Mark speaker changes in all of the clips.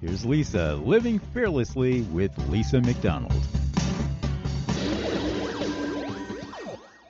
Speaker 1: here's Lisa living fearlessly with Lisa McDonald.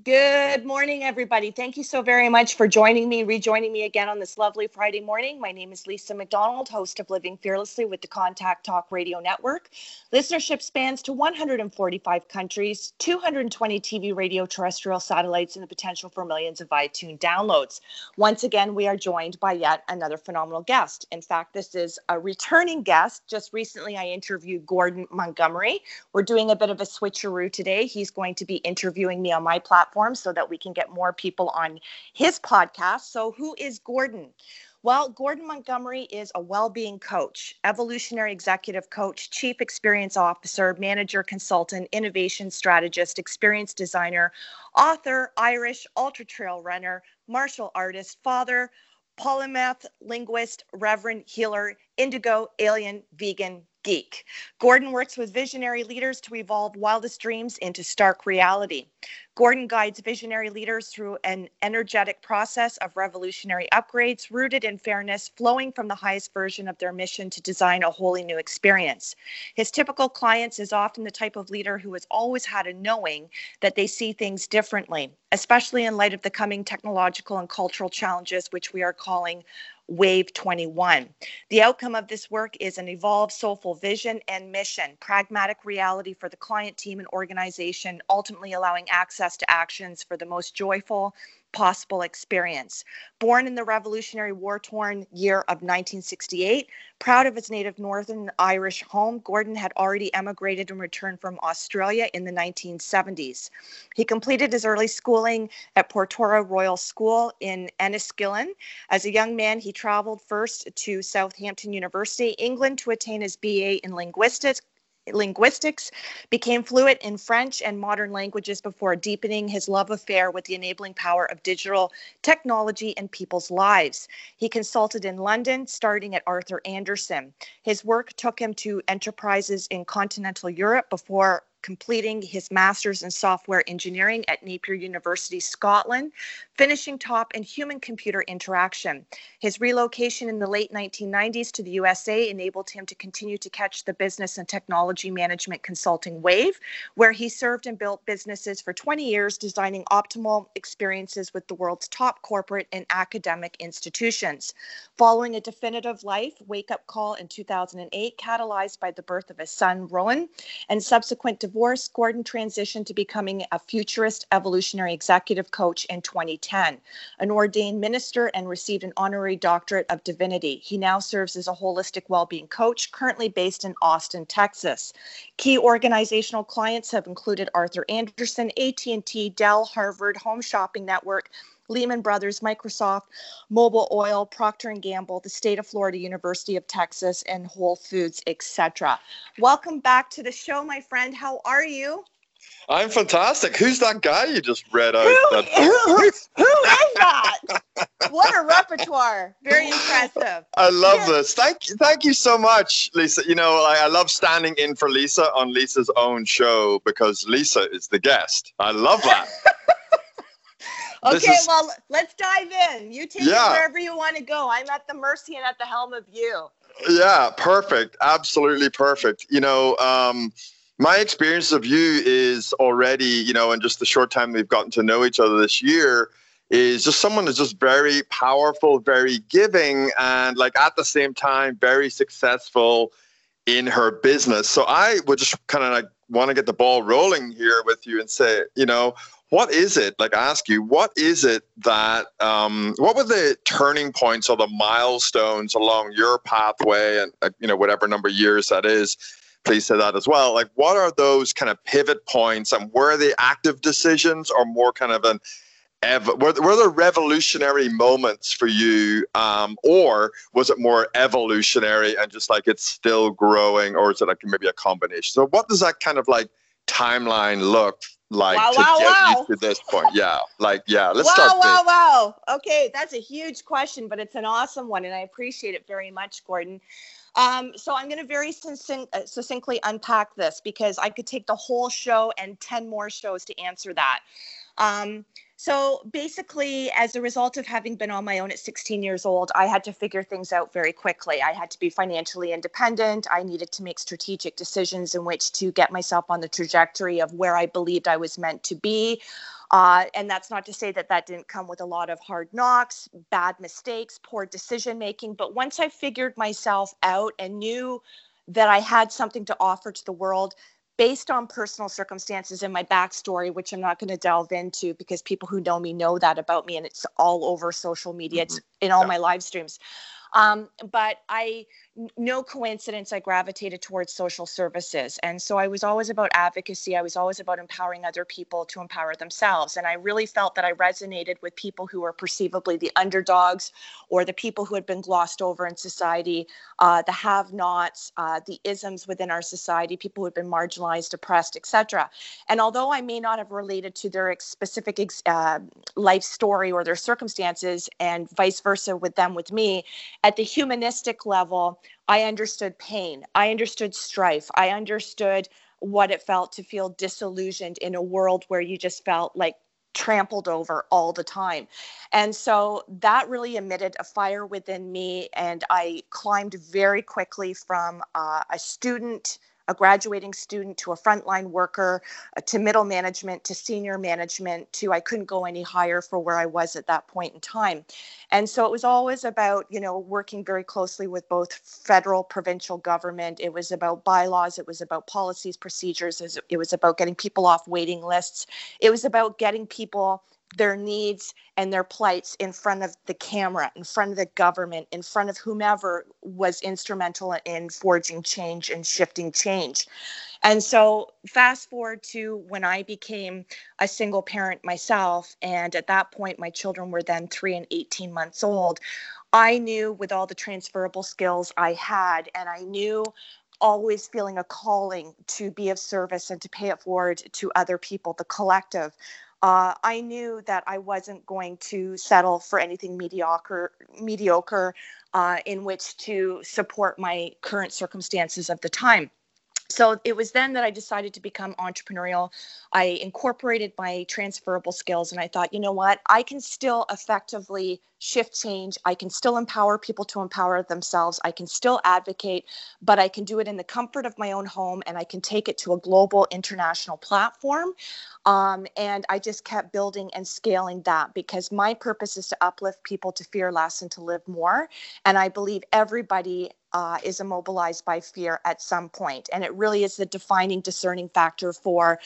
Speaker 2: Good morning, everybody. Thank you so very much for joining me, rejoining me again on this lovely Friday morning. My name is Lisa McDonald, host of Living Fearlessly with the Contact Talk Radio Network. Listenership spans to 145 countries, 220 TV, radio, terrestrial satellites, and the potential for millions of iTunes downloads. Once again, we are joined by yet another phenomenal guest. In fact, this is a returning guest. Just recently, I interviewed Gordon Montgomery. We're doing a bit of a switcheroo today. He's going to be interviewing me on my platform platform so that we can get more people on his podcast. So, who is Gordon? Well, Gordon Montgomery is a well being coach, evolutionary executive coach, chief experience officer, manager, consultant, innovation strategist, experience designer, author, Irish ultra trail runner, martial artist, father, polymath, linguist, reverend, healer, indigo, alien, vegan, geek. Gordon works with visionary leaders to evolve wildest dreams into stark reality. Gordon guides visionary leaders through an energetic process of revolutionary upgrades rooted in fairness, flowing from the highest version of their mission to design a wholly new experience. His typical clients is often the type of leader who has always had a knowing that they see things differently, especially in light of the coming technological and cultural challenges, which we are calling Wave 21. The outcome of this work is an evolved soulful vision and mission, pragmatic reality for the client team and organization, ultimately allowing access to actions for the most joyful possible experience. Born in the Revolutionary War torn year of 1968, proud of his native Northern Irish home, Gordon had already emigrated and returned from Australia in the 1970s. He completed his early schooling at Portora Royal School in Enniskillen. As a young man, he traveled first to Southampton University, England, to attain his BA in linguistics linguistics, became fluent in French and modern languages before deepening his love affair with the enabling power of digital technology in people's lives. He consulted in London, starting at Arthur Andersen. His work took him to enterprises in continental Europe before completing his master's in software engineering at Napier University, Scotland, finishing top in human computer interaction. His relocation in the late 1990s to the USA enabled him to continue to catch the business and technology management consulting wave, where he served and built businesses for 20 years, designing optimal experiences with the world's top corporate and academic institutions. Following a definitive life wake up call in 2008, catalyzed by the birth of his son, Rowan, and subsequent divorce, Gordon transitioned to becoming a futurist evolutionary executive coach in 2010, an ordained minister, and received an honorary doctorate of divinity. He now serves as a holistic well-being coach, currently based in Austin, Texas. Key organizational clients have included Arthur Andersen, AT&T, Dell, Harvard, Home Shopping Network, Lehman Brothers, Microsoft, Mobil Oil, Procter & Gamble, the state of Florida, University of Texas, and Whole Foods, etc. Welcome back to the show, my friend. How are you?
Speaker 3: I'm fantastic. Who's that guy you just read out?
Speaker 2: Who,
Speaker 3: that...
Speaker 2: who, who is that? what a repertoire. Very impressive.
Speaker 3: I love yeah. this. Thank you, thank you so much, Lisa. You know, I, I love standing in for Lisa on Lisa's own show because Lisa is the guest. I love that.
Speaker 2: Okay, is, well, let's dive in. You take yeah. it wherever you want to go. I'm at the mercy and at the helm of you.
Speaker 3: Yeah, perfect. Absolutely perfect. You know, um, my experience of you is already, you know, in just the short time we've gotten to know each other this year, is just someone who's just very powerful, very giving, and like at the same time, very successful in her business. So I would just kind of like want to get the ball rolling here with you and say, you know, what is it like ask you what is it that um, what were the turning points or the milestones along your pathway and uh, you know whatever number of years that is please say that as well like what are those kind of pivot points and were they active decisions or more kind of an ev- were, were there revolutionary moments for you um, or was it more evolutionary and just like it's still growing or is it like maybe a combination so what does that kind of like timeline look like
Speaker 2: wow,
Speaker 3: to
Speaker 2: wow,
Speaker 3: get
Speaker 2: wow.
Speaker 3: you to this point yeah like yeah let's
Speaker 2: wow,
Speaker 3: start
Speaker 2: wow,
Speaker 3: big.
Speaker 2: wow. Okay, that's a huge question, but it's an awesome one, and I appreciate it very much, Gordon. Um, so I'm going to very uh, succinctly unpack this because I could take the whole show and 10 more shows to answer that. Um, so basically, as a result of having been on my own at 16 years old, I had to figure things out very quickly. I had to be financially independent. I needed to make strategic decisions in which to get myself on the trajectory of where I believed I was meant to be. Uh, and that's not to say that that didn't come with a lot of hard knocks, bad mistakes, poor decision making. But once I figured myself out and knew that I had something to offer to the world, based on personal circumstances and my backstory, which I'm not going to delve into because people who know me know that about me and it's all over social media, it's in all
Speaker 3: Yeah.
Speaker 2: my live streams. Um, but I, no coincidence, I gravitated towards social services. And so I was always about advocacy. I was always about empowering other people to empower themselves. And I really felt that I resonated with people who were perceivably the underdogs or the people who had been glossed over in society, uh, the have nots, uh, the isms within our society, people who had been marginalized, oppressed, etc. And although I may not have related to their ex- specific ex- uh, life story or their circumstances, and vice versa with them with me, at the humanistic level, I understood pain. I understood strife. I understood what it felt to feel disillusioned in a world where you just felt like trampled over all the time. And so that really emitted a fire within me. And I climbed very quickly from uh, a student, a graduating student, to a frontline worker, uh, to middle management, to senior management, to I couldn't go any higher for where I was at that point in time. And so it was always about, you know, working very closely with both federal, provincial government. It was about bylaws, it was about policies, procedures, it was about getting people off waiting lists. It was about getting people their needs and their plights in front of the camera, in front of the government, in front of whomever was instrumental in forging change and shifting change. And so, fast forward to when I became a single parent myself, and at that point, my children were then three and 18 months old. I knew with all the transferable skills I had, and I knew always feeling a calling to be of service and to pay it forward to other people, the collective. Uh, I knew that I wasn't going to settle for anything mediocre, mediocre, uh, in which to support my current circumstances of the time so it was then that I decided to become entrepreneurial. I incorporated my transferable skills and I thought, you know what? I can still effectively shift change. I can still empower people to empower themselves. I can still advocate, but I can do it in the comfort of my own home and I can take it to a global international platform. Um, and I just kept building and scaling that because my purpose is to uplift people to fear less and to live more. And I believe everybody uh, is immobilized by fear at some point. And it really is the defining, discerning factor for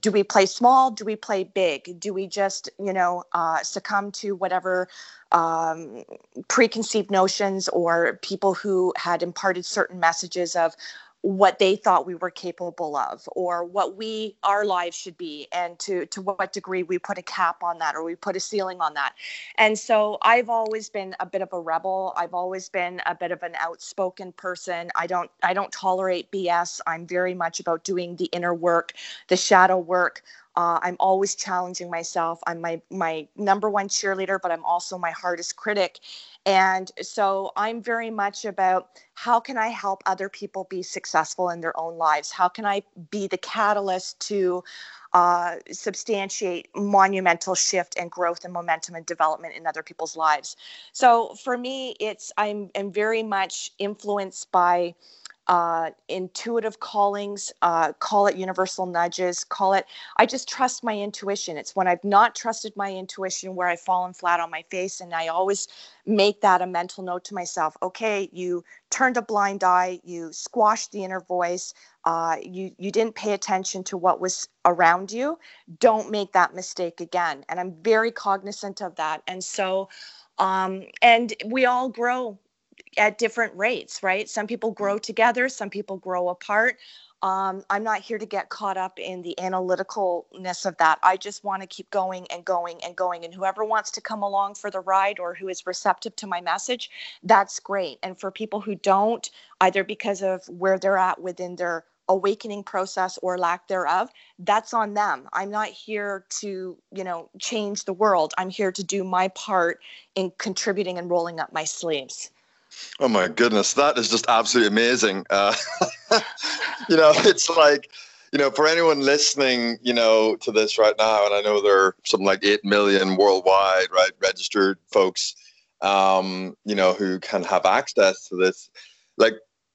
Speaker 2: do we play small? Do we play big? Do we just, you know, uh, succumb to whatever um, preconceived notions or people who had imparted certain messages of what they thought we were capable of or what we our lives should be and to to what degree we put a cap on that or we put a ceiling on that. And so i've always been a bit of a rebel. I've always been a bit of an outspoken person. I don't i don't tolerate bs i'm very much about doing the inner work the shadow work uh, I'm always challenging myself. I'm my my number one cheerleader, but I'm also my hardest critic. And so I'm very much about how can I help other people be successful in their own lives? How can I be the catalyst to uh, substantiate monumental shift and growth and momentum and development in other people's lives? So for me, it's I'm, I'm very much influenced by uh, intuitive callings, uh, call it universal nudges, call it, I just trust my intuition. It's when I've not trusted my intuition where I've fallen flat on my face. And I always make that a mental note to myself. Okay, you turned a blind eye, you squashed the inner voice, uh, you, you didn't pay attention to what was around you. Don't make that mistake again. And I'm very cognizant of that. And so, um, and we all grow at different rates, right? Some people grow together, some people grow apart. Um, I'm not here to get caught up in the analyticalness of that. I just want to keep going and going and going. And whoever wants to come along for the ride or who is receptive to my message, that's great. And for people who don't, either because of where they're at within their awakening process or lack thereof that's on them i'm not here to you know change the world i'm here to do my part in contributing and rolling up my sleeves
Speaker 3: Oh my goodness, that is just absolutely amazing. Uh, you know, it's like, you know, for anyone listening, you know, to this right now, and I know there are something like 8 million worldwide, right, registered folks, um, you know, who can have access to this. Like,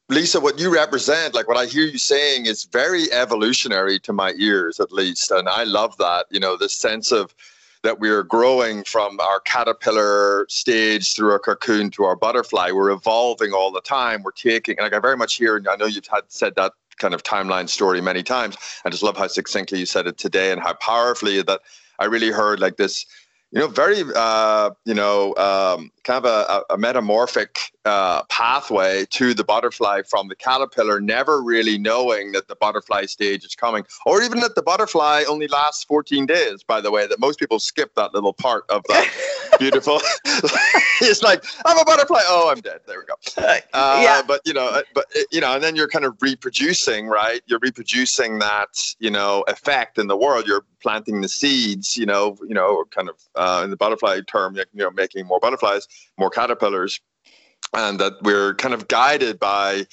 Speaker 3: Lisa, what you represent, like what I hear you saying, is very evolutionary to my ears, at least. And I love that, you know, this sense of, that we're growing from our caterpillar stage through our cocoon to our butterfly. We're evolving all the time. We're taking, like I very much hear, and I know you've had said that kind of timeline story many times. I just love how succinctly you said it today and how powerfully that I really heard like this you know, very, uh, you know, um, kind of a, a metamorphic uh, pathway to the butterfly from the caterpillar, never really knowing that the butterfly stage is coming, or even that the butterfly only lasts 14 days, by the way, that most people skip that little part of that beautiful. it's like, I'm a butterfly. Oh, I'm dead. There we go. Uh, yeah. But, you know, uh, but, uh, you know, and then you're kind of reproducing, right? You're reproducing that, you know, effect in the world. You're planting the seeds, you know, you know, kind of uh, in the butterfly term, you know, making more butterflies, more caterpillars, and that we're kind of guided by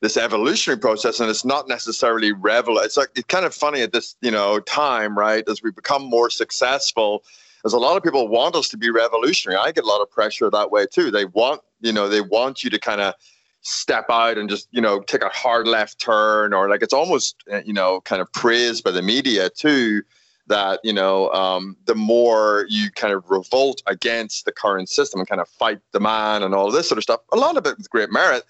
Speaker 3: this evolutionary process and it's not necessarily revel it's like it's kind of funny at this you know time right as we become more successful as a lot of people want us to be revolutionary. I get a lot of pressure that way too. They want you know they want you to kind of step out and just you know take a hard left turn or like it's almost uh, you know kind of praised by the media too that you know um, the more you kind of revolt against the current system and kind of fight the man and all this sort of stuff a lot of it with great merit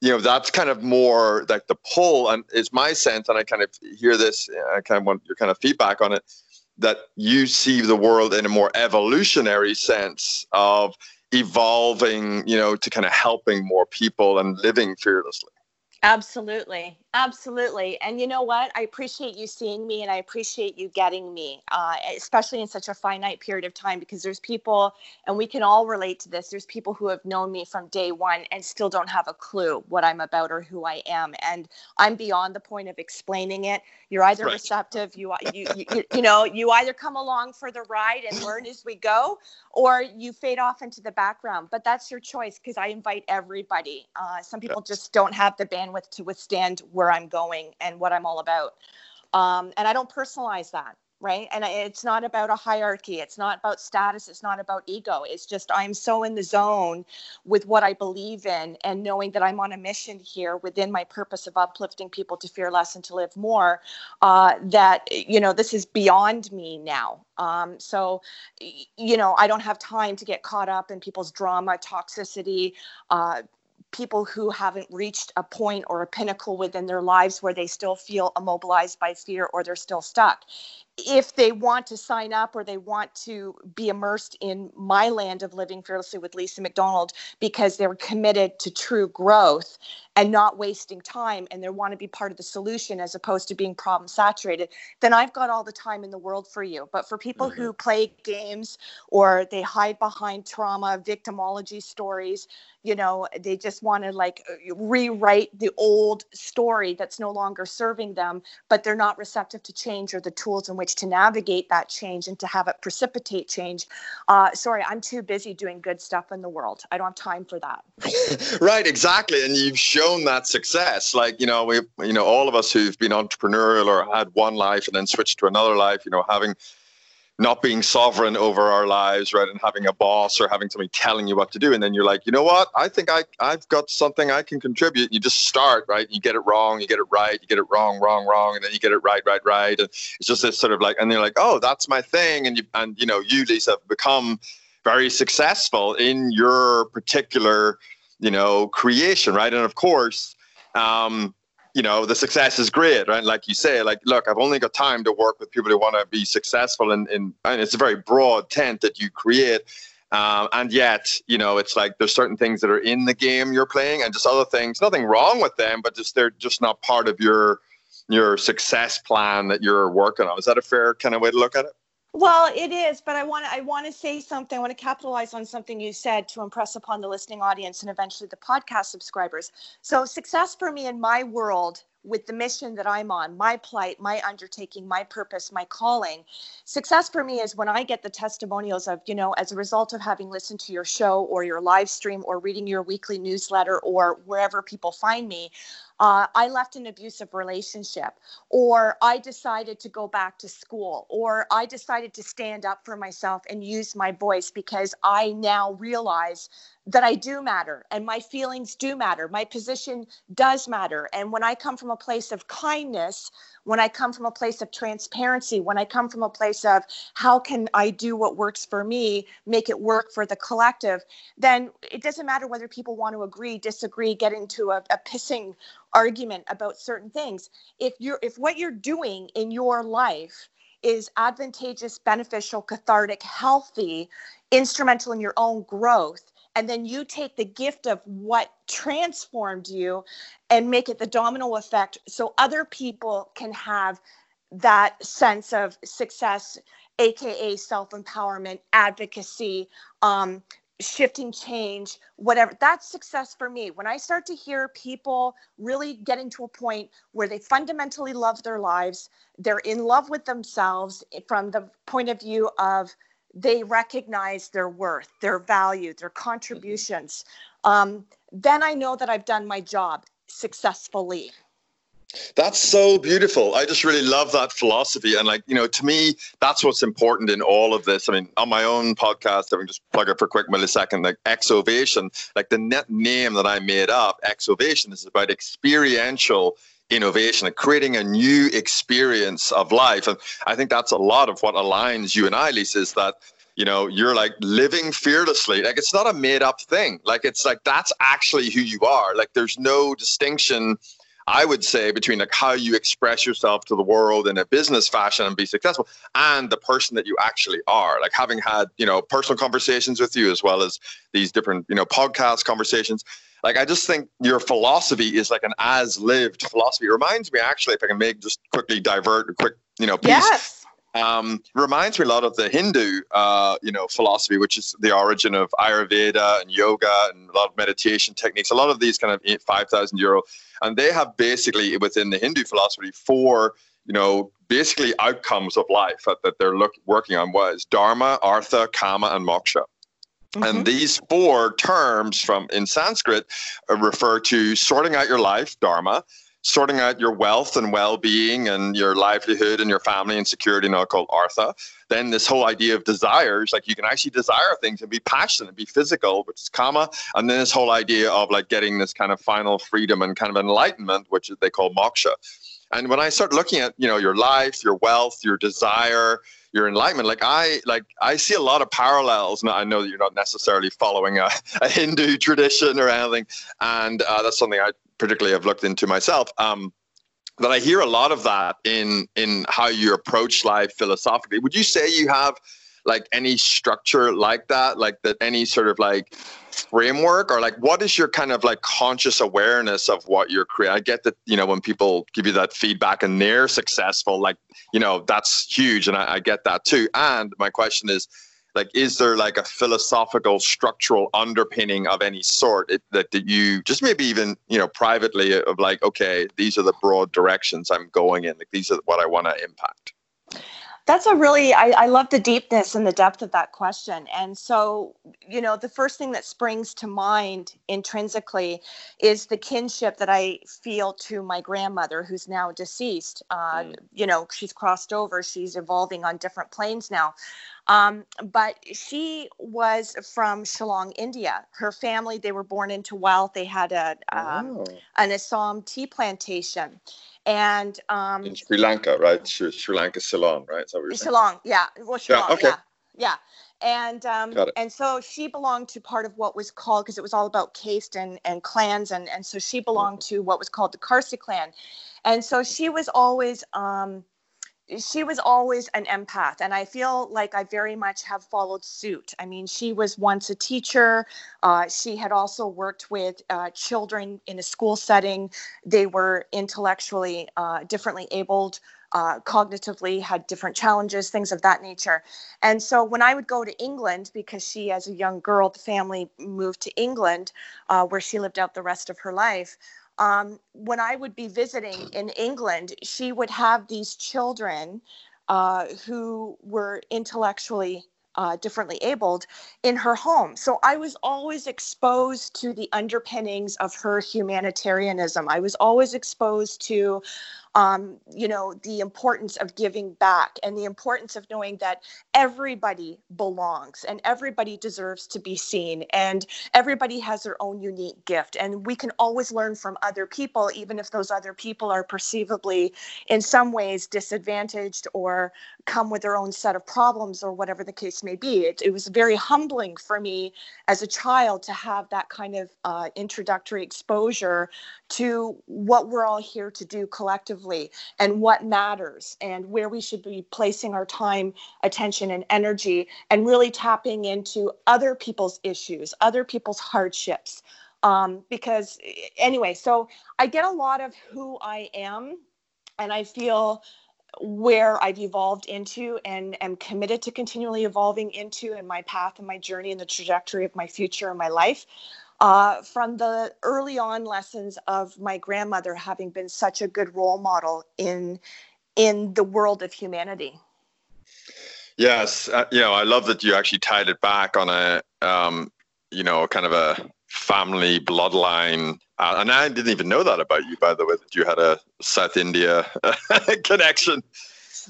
Speaker 3: you know that's kind of more like the pull and it's my sense and i kind of hear this i kind of want your kind of feedback on it that you see the world in a more evolutionary sense of evolving you know to kind of helping more people and living fearlessly
Speaker 2: Absolutely. Absolutely. And you know what? I appreciate you seeing me and I appreciate you getting me, uh, especially in such a finite period of time, because there's people, and we can all relate to this. There's people who have known me from day one and still don't have a clue what I'm about or who I am. And I'm beyond the point of explaining it. You're either right. receptive, you, you, you, you know, you either come along for the ride and learn as we go, or you fade off into the background. But that's your choice because I invite everybody. Uh, some people yeah. just don't have the bandwidth to withstand where I'm going and what I'm all about. Um, and I don't personalize that right? And it's not about a hierarchy. It's not about status. It's not about ego. It's just i'm so in the zone with what i believe in and knowing that i'm on a mission here within my purpose of uplifting people to fear less and to live more uh, that you know this is beyond me now. Um, so you know i don't have time to get caught up in people's drama toxicity uh, people who haven't reached a point or a pinnacle within their lives where they still feel immobilized by fear or they're still stuck if they want to sign up or they want to be immersed in my land of living fearlessly with Lisa McDonald because they're committed to true growth and not wasting time and they want to be part of the solution as opposed to being problem saturated, then I've got all the time in the world for you. But for people mm-hmm. who play games or they hide behind trauma, victimology stories, you know, they just want to like rewrite the old story that's no longer serving them, but they're not receptive to change or the tools in which to navigate that change and to have it precipitate change. Uh, sorry, I'm too busy doing good stuff in the world. I don't have time for that.
Speaker 3: right, exactly. And you've shown that success. Like, you know, we, you know, all of us who've been entrepreneurial or had one life and then switched to another life, you know, having not being sovereign over our lives, right? And having a boss or having somebody telling you what to do. And then you're like, you know what? I think I, I've got something I can contribute. You just start, right? You get it wrong, you get it right, you get it wrong, wrong, wrong, and then you get it right, right, right. And it's just this sort of like, and they're like, oh, that's my thing. And you, and you know, you, Lisa, have become very successful in your particular, you know, creation, right? And of course, um, you know the success is great right? Like you say like look i've only got time to work with people who want to be successful and, and, and it's a very broad tent that you create. Um, and yet you know it's like there's certain things that are in the game you're playing and just other things nothing wrong with them but just they're just not part of your your success plan that you're working on. Is that a fair kind of way to look at it
Speaker 2: well, it is, but I want to I want to say something. I want to capitalize on something you said to impress upon the listening audience and eventually the podcast subscribers. So, success for me in my world with the mission that I'm on, my plight, my undertaking, my purpose, my calling. Success for me is when I get the testimonials of, you know, as a result of having listened to your show or your live stream or reading your weekly newsletter or wherever people find me, uh, I left an abusive relationship, or I decided to go back to school, or I decided to stand up for myself and use my voice because I now realize that I do matter and my feelings do matter. My position does matter. And when I come from a place of kindness, when I come from a place of transparency, when I come from a place of how can I do what works for me, make it work for the collective, then it doesn't matter whether people want to agree, disagree, get into a, a pissing argument about certain things. If you're if what you're doing in your life is advantageous, beneficial, cathartic, healthy, instrumental in your own growth, and then you take the gift of what transformed you and make it the domino effect so other people can have that sense of success aka self-empowerment advocacy um, shifting change whatever. That's success for me. When i start to hear people really getting to a point where they fundamentally love their lives they're in love with themselves from the point of view of they recognize their worth, their value, their contributions, um, then I know that I've done my job successfully.
Speaker 3: That's so beautiful. I just really love that philosophy. And like, you know, to me, that's what's important in all of this. I mean, on my own podcast, I can just plug it for a quick millisecond, like Exovation, like the net name that I made up, Exovation is about experiential innovation and creating a new experience of life. And I think that's a lot of what aligns you and I, Lisa, is that you know you're like living fearlessly. Like it's not a made up thing. Like it's like that's actually who you are. Like there's no distinction i would say between like how you express yourself to the world in a business fashion and be successful and the person that you actually are. Like having had you know personal conversations with you as well as these different you know podcast conversations like I just think your philosophy is like an as lived philosophy. It reminds me actually, if I can make just quickly divert a quick, you know, piece.
Speaker 2: Yes.
Speaker 3: Um, reminds me a lot of the Hindu, uh, you know, philosophy, which is the origin of Ayurveda and yoga and a lot of meditation techniques. A lot of these kind of five thousand euro, and they have basically within the Hindu philosophy four, you know, basically outcomes of life that, that they're look, working on. Was dharma, artha, kama, and moksha. Mm-hmm. And these four terms from in Sanskrit uh, refer to sorting out your life, dharma, sorting out your wealth and well-being and your livelihood and your family and security, now called artha. Then this whole idea of desires, like you can actually desire things and be passionate, and be physical, which is kama. And then this whole idea of like getting this kind of final freedom and kind of enlightenment, which they call moksha. And when I start looking at, you know, your life, your wealth, your desire, your enlightenment like i like i see a lot of parallels. And i know that you're not necessarily following a, a hindu tradition or anything and uh, that's something i particularly have looked into myself. Um, but i hear a lot of that in in how you approach life philosophically. Would you say you have like any structure like that? Like that any sort of like framework or like what is your kind of like conscious awareness of what you're creating i get that you know when people give you that feedback and they're successful like you know that's huge and I, I get that too. And my question is like is there like a philosophical structural underpinning of any sort that, that you just maybe even you know privately of like okay these are the broad directions i'm going in like these are what i want to impact
Speaker 2: That's a really, I, I love the deepness and the depth of that question. And so, you know, the first thing that springs to mind intrinsically is the kinship that I feel to my grandmother, who's now deceased. Uh, mm. You know, she's crossed over, she's evolving on different planes now. Um, but she was from Shillong, India. Her family, they were born into wealth. They had a um, oh. an Assam tea plantation. And um,
Speaker 3: in Sri Lanka, right? Sri, Sri Lanka, Ceylon, right? Is that what
Speaker 2: Shillong, yeah. Well, Shillong, yeah. Okay. yeah. yeah. And um, and so she belonged to part of what was called because it was all about caste and, and clans and and so she belonged mm-hmm. to what was called the Khasi clan, and so she was always um, she was always an empath and i feel like i very much have followed suit. I mean she was once a teacher. Uh, she had also worked with uh, children in a school setting. They were intellectually uh, differently abled uh, cognitively had different challenges things of that nature. And so when i would go to england because she as a young girl the family moved to england uh, where she lived out the rest of her life um, when I would be visiting in England, she would have these children uh, who were intellectually uh, differently abled in her home. So I was always exposed to the underpinnings of her humanitarianism. I was always exposed to um, you know, the importance of giving back and the importance of knowing that everybody belongs and everybody deserves to be seen and everybody has their own unique gift. And we can always learn from other people, even if those other people are perceivably in some ways disadvantaged or come with their own set of problems or whatever the case may be. It, it was very humbling for me as a child to have that kind of uh, introductory exposure to what we're all here to do collectively and what matters and where we should be placing our time, attention, and energy, and really tapping into other people's issues, other people's hardships. Um, because, anyway, so I get a lot of who I am, and I feel where I've evolved into and am committed to continually evolving into in my path and my journey and the trajectory of my future and my life uh, from the early on lessons of my grandmother having been such a good role model in in the world of humanity.
Speaker 3: Yes, uh, you know, I love that you actually tied it back on a, um, you know, kind of a family bloodline. Uh, and I didn't even know that about you, by the way, that you had a South India connection,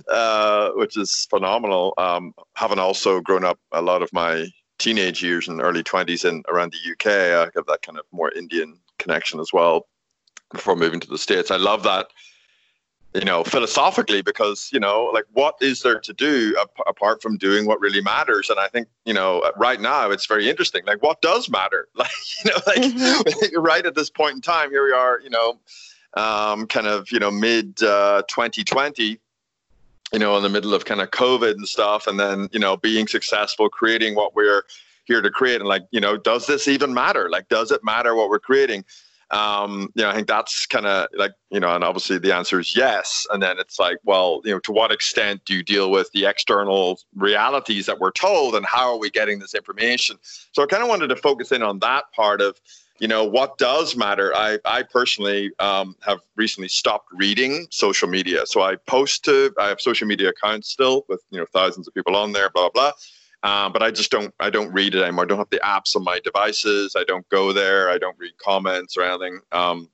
Speaker 3: uh, which is phenomenal. Um, having also grown up a lot of my teenage years and early 20s in around the UK, I have that kind of more Indian connection as well before moving to the States. I love that, you know, philosophically, because, you know, like what is there to do ap- apart from doing what really matters? And I think, you know, right now it's very interesting. Like, what does matter? Like, you know, like mm-hmm. right at this point in time, here we are, you know, um, kind of, you know, mid uh, 2020 you know, in the middle of kind of COVID and stuff, and then, you know, being successful, creating what we're here to create. And like, you know, does this even matter? Like, does it matter what we're creating? Um, you know, I think that's kind of like, you know, and obviously the answer is yes. And then it's like, well, you know, to what extent do you deal with the external realities that we're told and how are we getting this information? So I kind of wanted to focus in on that part of, you know what does matter? I i personally um, have recently stopped reading social media. So i post to i have social media accounts still with you know thousands of people on there blah blah blah. Um, but i just don't i don't read it anymore. I don't have the apps on my devices. I don't go there. I don't read comments or anything. Um,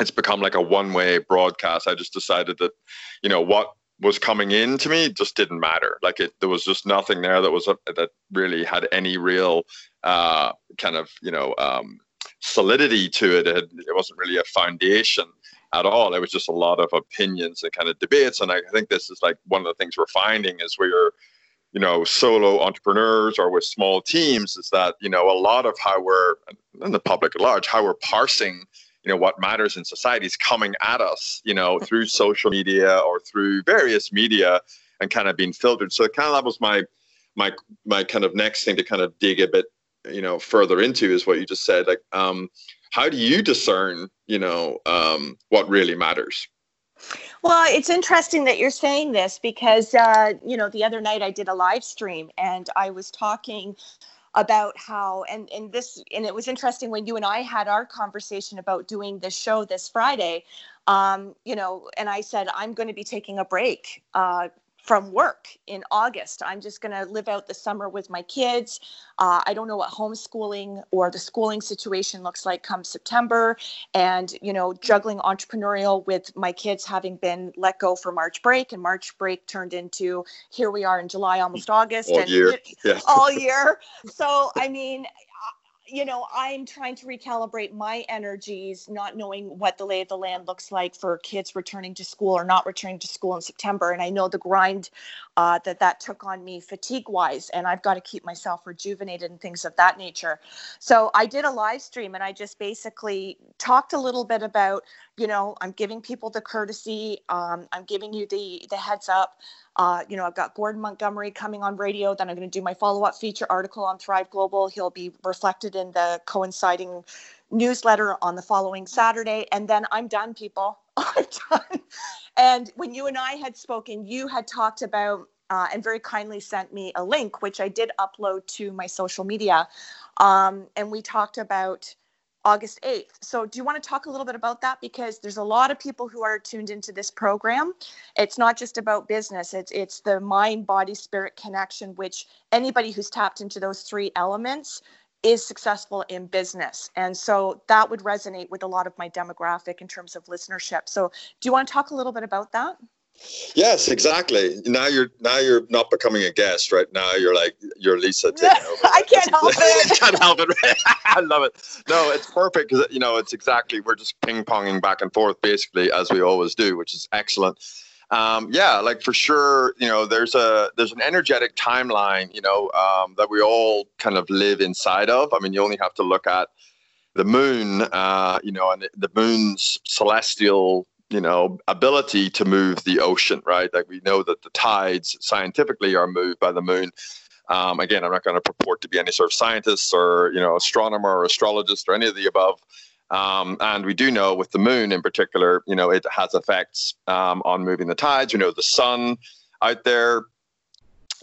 Speaker 3: it's become like a one-way broadcast. I just decided that you know what was coming in to me just didn't matter. Like it there was just nothing there that was a, that really had any real uh, kind of you know um, solidity to it. it. It wasn't really a foundation at all. It was just a lot of opinions and kind of debates. And I think this is like one of the things we're finding is we're, you know, solo entrepreneurs or with small teams is that, you know, a lot of how we're, and the public at large, how we're parsing, you know, what matters in society is coming at us, you know, through social media or through various media and kind of being filtered. So kind of that was my, my, my kind of next thing to kind of dig a bit you know further into is what you just said like um how do you discern you know um what really matters?
Speaker 2: Well, it's interesting that you're saying this because, uh, you know, the other night I did a live stream and I was talking about how, and, and this, and it was interesting when you and I had our conversation about doing this show this Friday, um, you know, and I said, I'm going to be taking a break uh, from work in August. I'm just going to live out the summer with my kids. Uh, I don't know what homeschooling or the schooling situation looks like come September. And, you know, juggling entrepreneurial with my kids having been let go for March break, and March break turned into here we are in July, almost August.
Speaker 3: All
Speaker 2: and
Speaker 3: year. Yeah.
Speaker 2: all year. So, I mean, you know, I'm trying to recalibrate my energies, not knowing what the lay of the land looks like for kids returning to school or not returning to school in September. And I know the grind uh, that that took on me fatigue wise, and I've got to keep myself rejuvenated and things of that nature. So I did a live stream and I just basically talked a little bit about, you know, I'm giving people the courtesy, um, I'm giving you the the heads up. Uh, you know, I've got Gordon Montgomery coming on radio. Then I'm going to do my follow up feature article on Thrive Global. He'll be reflected in the coinciding newsletter on the following Saturday. And then I'm done, people. I'm done. And when you and I had spoken, you had talked about uh, and very kindly sent me a link, which I did upload to my social media. Um, and we talked about August 8th. So, do you want to talk a little bit about that? Because there's a lot of people who are tuned into this program. It's not just about business, it's, it's the mind, body, spirit connection, which anybody who's tapped into those three elements is successful in business. And so that would resonate with a lot of my demographic in terms of listenership. So, do you want to talk a little bit about that?
Speaker 3: Yes, exactly. Now you're now you're not becoming a guest, right? Now you're like you're Lisa taking over.
Speaker 2: I can't help it.
Speaker 3: can't help it. I love it. No, it's perfect because you know it's exactly we're just ping ponging back and forth basically as we always do, which is excellent. Um, yeah, like for sure, you know, there's a there's an energetic timeline, you know, um, that we all kind of live inside of. I mean, you only have to look at the moon, uh, you know, and the moon's celestial you know ability to move the ocean right? Like we know that the tides scientifically are moved by the moon. Um, again i'm not going to purport to be any sort of scientist or you know astronomer or astrologist or any of the above. Um, and we do know with the moon in particular you know it has effects um, on moving the tides. We know the sun out there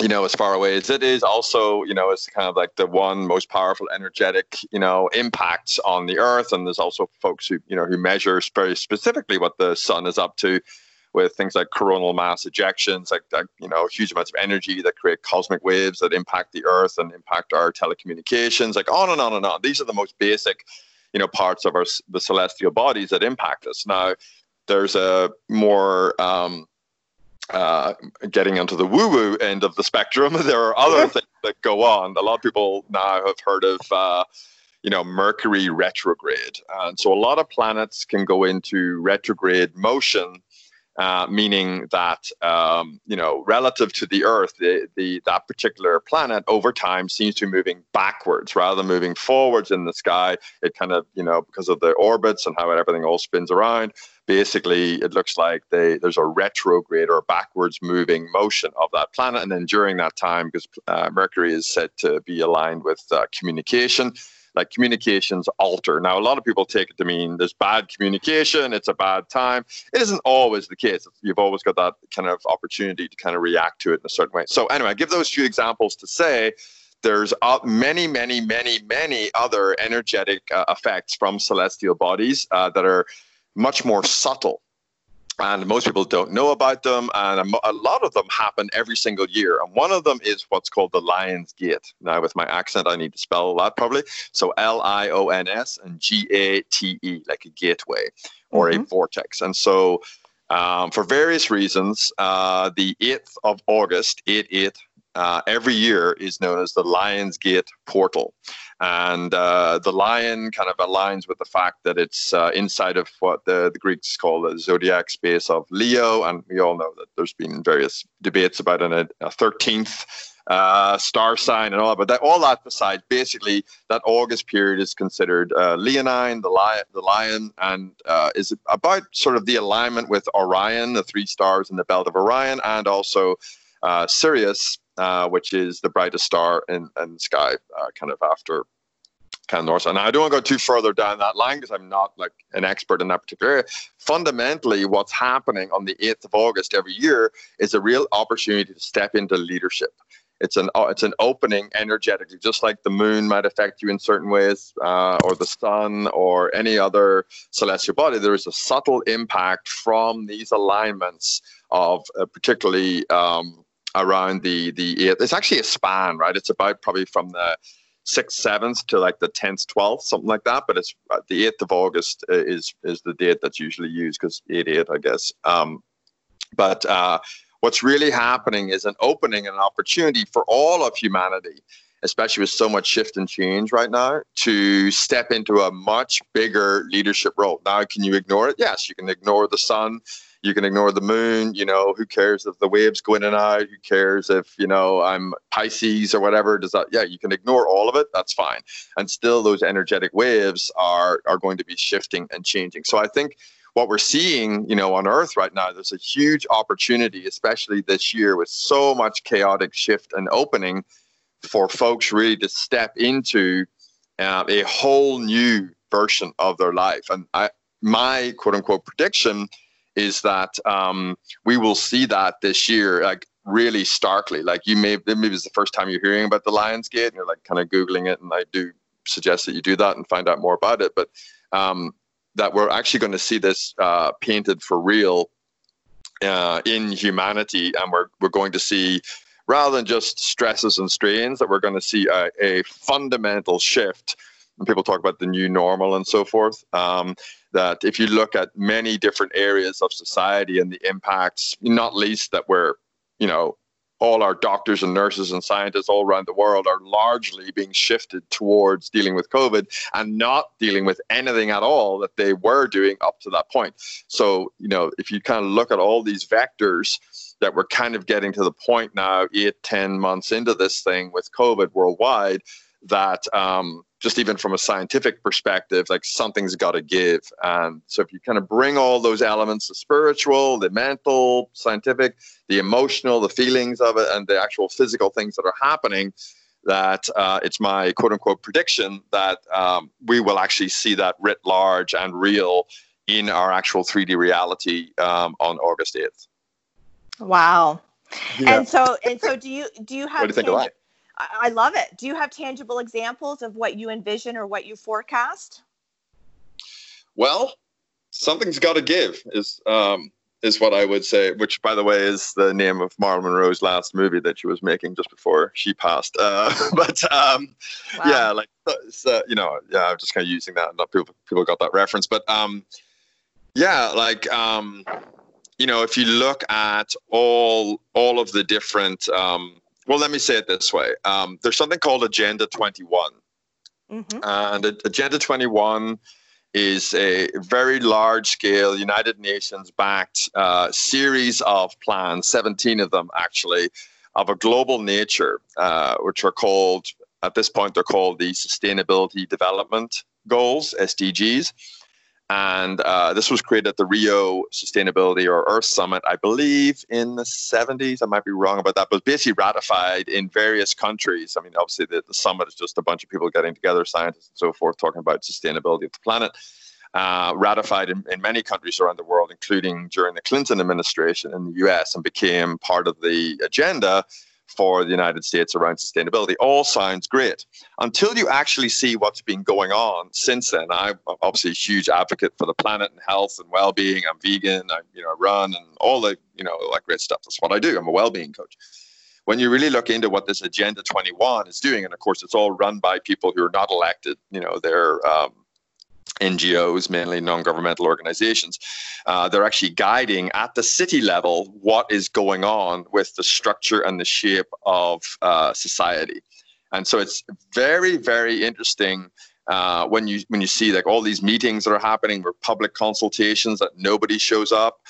Speaker 3: you know, as far away as it is, also, you know, it's kind of like the one most powerful energetic, you know, impacts on the earth. And there's also folks who, you know, who measure very specifically what the sun is up to with things like coronal mass ejections, like, like you know, huge amounts of energy that create cosmic waves that impact the earth and impact our telecommunications, like on and on and on. These are the most basic, you know, parts of our the celestial bodies that impact us. Now, there's a more um, uh, getting into the woo woo end of the spectrum, there are other things that go on. A lot of people now have heard of, uh, you know, Mercury retrograde. And so a lot of planets can go into retrograde motion. Uh, meaning that um, you know, relative to the Earth, the, the that particular planet over time seems to be moving backwards rather than moving forwards in the sky. It kind of you know because of the orbits and how everything all spins around basically it looks like they, there's a retrograde or backwards moving motion of that planet. And then during that time, because uh, Mercury is said to be aligned with uh, communication, like communications alter. Now, a lot of people take it to mean there's bad communication, it's a bad time. It isn't always the case. You've always got that kind of opportunity to kind of react to it in a certain way. So, anyway, I give those few examples to say there's uh, many, many, many, many other energetic uh, effects from celestial bodies uh, that are much more subtle. And most people don't know about them. And a, lot of them happen every single year. And one of them is what's called the Lion's Gate. Now, with my accent, I need to spell that probably. So L I O N S and G A T E, like a gateway or mm-hmm. a vortex. And so, um, for various reasons, uh, the 8th of August, 8 8, uh, every year is known as the Lion's Gate Portal. And uh, the lion kind of aligns with the fact that it's uh, inside of what the, the Greeks call the zodiac space of Leo. And we all know that there's been various debates about an, a 13th uh, star sign and all that. But that, all that aside, basically, that August period is considered uh, Leonine, the lion, the lion, and uh, is about sort of the alignment with Orion, the three stars in the belt of Orion, and also uh, Sirius, uh, which is the brightest star in, in the sky, uh, kind of after kind of north. And I don't want to go too further down that line because I'm not like an expert in that particular area. Fundamentally, what's happening on the 8th of August every year is a real opportunity to step into leadership. it's an uh, it's an opening energetically, just like the moon might affect you in certain ways, uh, or the sun, or any other celestial body. There is a subtle impact from these alignments of uh, particularly um, around the the eighth. It's actually a span, right? It's about probably from the sixth, seventh to like the tenth, twelfth, something like that. But it's uh, the eighth of August uh, is is the date that's usually used because eight eight, I guess. Um, but uh, what's really happening is an opening and an opportunity for all of humanity, especially with so much shift and change right now, to step into a much bigger leadership role. Now, can you ignore it? Yes, you can ignore the sun you can ignore the moon. You know, who cares if the waves go in and out? Who cares if, you know, I'm Pisces or whatever? Does that, yeah, you can ignore all of it. That's fine. And still, those energetic waves are, are going to be shifting and changing. So I think what we're seeing, you know, on Earth right now, there's a huge opportunity, especially this year with so much chaotic shift and opening for folks really to step into uh, a whole new version of their life. And I, my quote unquote prediction is that um, we will see that this year, like really starkly. Like you may, maybe it's the first time you're hearing about the Lionsgate, and you're like kind of googling it, and I do suggest that you do that and find out more about it. But um, that we're actually going to see this uh, painted for real uh, in humanity, and we're we're going to see. Rather than just stresses and strains, that we're going to see a, a fundamental shift and people talk about the new normal and so forth. Um, that if you look at many different areas of society and the impacts, not least that we're, you know, all our doctors and nurses and scientists all around the world are largely being shifted towards dealing with COVID and not dealing with anything at all that they were doing up to that point. So, you know, if you kind of look at all these vectors that we're kind of getting to the point now, eight, ten months into this thing with COVID worldwide, that um, just even from a scientific perspective, like something's got to give. And so if you kind of bring all those elements, the spiritual, the mental, scientific, the emotional, the feelings of it, and the actual physical things that are happening, that uh, it's my quote unquote prediction that um, we will actually see that writ large and real in our actual 3D reality um, on August 8th.
Speaker 2: Wow. Yeah. And so, and so, do you do you have?
Speaker 3: What do you think of that?
Speaker 2: I love it. Do you have tangible examples of what you envision or what you forecast?
Speaker 3: Well, something's got to give is um, is what I would say. Which, by the way, is the name of Marilyn Monroe's last movie that she was making just before she passed. Uh, but um, wow. yeah, like so, you know, yeah, I'm just kind of using that. And not people people got that reference, but um, yeah, like um, you know, if you look at all all of the different um, well, let me say it this way. Um, there's something called Agenda 21. Mm-hmm. And Agenda 21 is a very large scale United Nations backed uh, series of plans, 17 of them actually, of a global nature, uh, which are called, at this point, they're called the Sustainability Development Goals, SDGs. And uh, this was created at the Rio Sustainability or Earth Summit, I believe, in the 70s. I might be wrong about that, but basically ratified in various countries. I mean, obviously, the, the summit is just a bunch of people getting together, scientists and so forth, talking about sustainability of the planet. Uh, ratified in, in many countries around the world, including during the Clinton administration in the US, and became part of the agenda for the United States around sustainability. All sounds great until you actually see what's been going on since then. I'm obviously a huge advocate for the planet and health and well-being. I'm vegan. I you know run and all the you know that great stuff. That's what I do. I'm a well-being coach. When you really look into what this Agenda 21 is doing, and of course it's all run by people who are not elected. You know they're um, NGOs, mainly non governmental organizations, uh, they're actually guiding at the city level what is going on with the structure and the shape of uh, society. And so it's very, very interesting. Uh, when you when you see like all these meetings that are happening with public consultations that nobody shows up,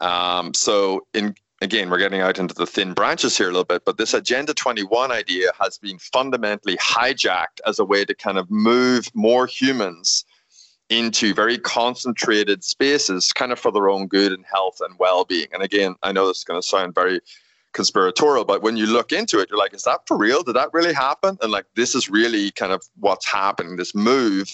Speaker 3: um, so in again, we're getting out into the thin branches here a little bit, but this Agenda 21 idea has been fundamentally hijacked as a way to kind of move more humans into very concentrated spaces, kind of for their own good and health and well being. And again, I know this is going to sound very conspiratorial, but when you look into it, you're like, is that for real? Did that really happen? And like, this is really kind of what's happening this move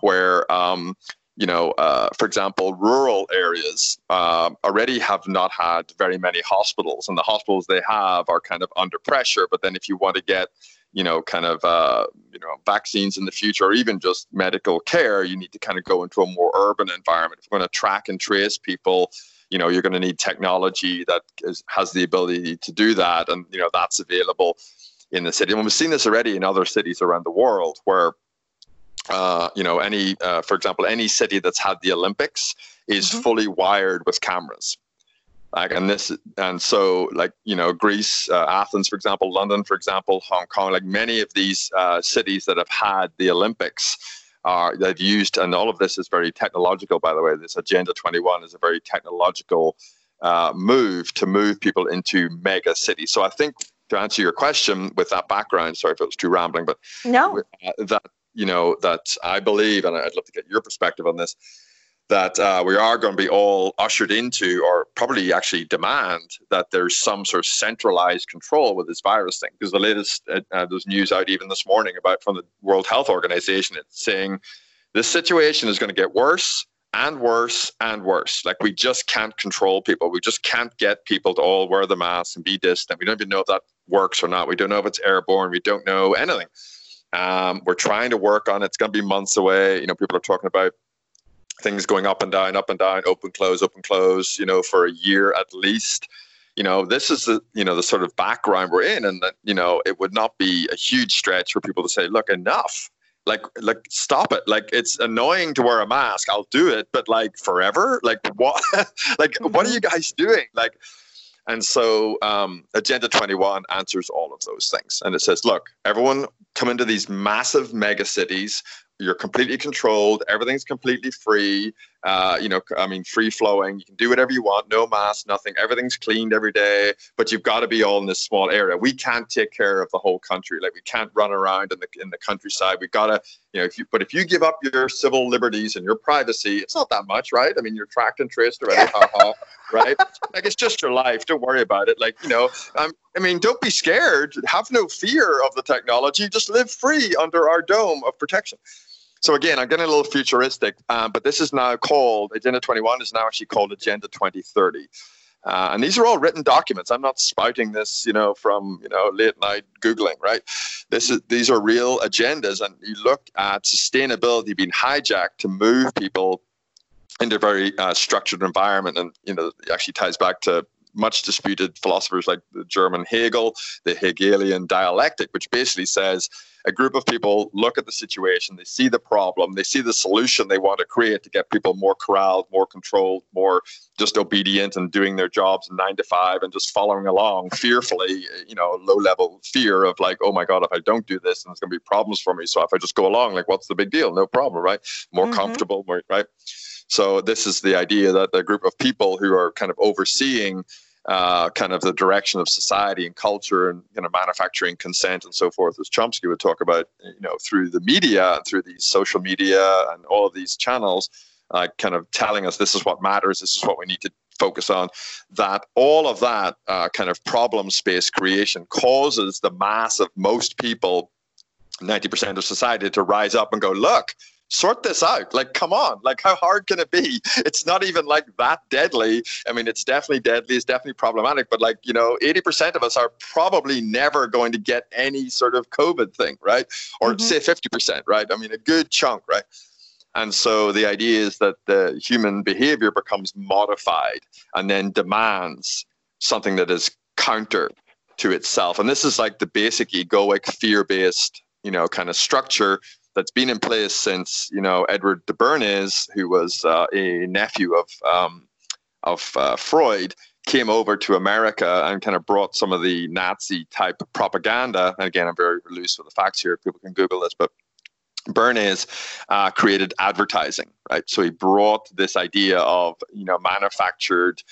Speaker 3: where, um, you know, uh, for example, rural areas uh, already have not had very many hospitals, and the hospitals they have are kind of under pressure. But then, if you want to get, you know, kind of, uh, you know, vaccines in the future, or even just medical care, you need to kind of go into a more urban environment. If you're going to track and trace people, you know, you're going to need technology that is, has the ability to do that, and you know, that's available in the city. And we've seen this already in other cities around the world where uh, you know, any, uh, for example, any city that's had the Olympics is mm-hmm. fully wired with cameras. Like, and this, and so, like, you know, Greece, uh, Athens, for example, London, for example, Hong Kong, like many of these uh, cities that have had the Olympics are they've used, and all of this is very technological, by the way. This Agenda 21 is a very technological uh, move to move people into mega cities. So I think to answer your question with that background, sorry if it was too rambling, but
Speaker 2: no,
Speaker 3: uh, that you know, that I believe, and I'd love to get your perspective on this, that uh, we are going to be all ushered into, or probably actually demand that there's some sort of centralized control with this virus thing. Because the latest, uh, uh, there's news out even this morning about from the World Health Organization, it's saying this situation is going to get worse and worse and worse. Like we just can't control people. We just can't get people to all wear the mask and be distant. We don't even know if that works or not. We don't know if it's airborne. We don't know anything. Um, we're trying to work on it. It's going to be months away. You know, people are talking about things going up and down, up and down, open, close, open, close. You know, for a year at least. You know, this is the you know the sort of background we're in, and that you know it would not be a huge stretch for people to say, look, enough. Like, like, stop it! Like, it's annoying to wear a mask. I'll do it, but like forever. Like, what? like, what are mm-hmm. you guys doing? Like, and so um, Agenda 21 answers all of those things. And it says, look, everyone come into these massive mega cities. You're completely controlled. Everything's completely free. Uh, you know, I mean, free flowing. You can do whatever you want. No mask, nothing. Everything's cleaned every day. But you've got to be all in this small area. We can't take care of the whole country. Like we can't run around in the in the countryside. We gotta, you know, if you. But if you give up your civil liberties and your privacy, it's not that much, right? I mean, you're tracked and traced already. right? Like it's just your life. Don't worry about it. Like you know, um, I mean, don't be scared. Have no fear of the technology. Just live free under our dome of protection. So again, I'm getting a little futuristic, um, but this is now called Agenda 21 is now actually called Agenda 2030. Uh, and these are all written documents. I'm not spouting this, you know, from you know late night googling, right? This is these are real agendas, and you look at sustainability being hijacked to move people into a very uh, structured environment, and you know, actually ties back to much disputed philosophers like the German Hegel, the Hegelian dialectic, which basically says a group of people look at the situation, they see the problem, they see the solution they want to create to get people more corralled, more controlled, more just obedient and doing their jobs nine to five and just following along fearfully, you know, low level fear of like, oh my God, if I don't do this, then there's going to be problems for me. So if I just go along, like, what's the big deal? No problem, right? More mm-hmm. comfortable, more, right? So this is the idea that a group of people who are kind of overseeing uh, kind of the direction of society and culture and you know manufacturing consent and so forth, as Chomsky would talk about, you know, through the media and through these social media and all of these channels, uh, kind of telling us this is what matters, this is what we need to focus on. That all of that uh, kind of problem space creation causes the mass of most people 90% of society to rise up and go, look, sort this out. Like, come on. Like, how hard can it be? It's not even like that deadly. I mean, it's definitely deadly. It's definitely problematic. But like, you know, 80% of us are probably never going to get any sort of COVID thing, right? Or mm-hmm. say 50%, right? I mean, a good chunk, right? And so the idea is that the human behavior becomes modified and then demands something that is counter to itself. And this is like the basic egoic, fear based, you know, kind of structure that's been in place since you know Edward de Bernays, who was uh, a nephew of um, of uh, Freud, came over to America and kind of brought some of the Nazi type propaganda. And again, I'm very loose with the facts here. People can Google this, but Bernays uh, created advertising, right? So he brought this idea of you know manufactured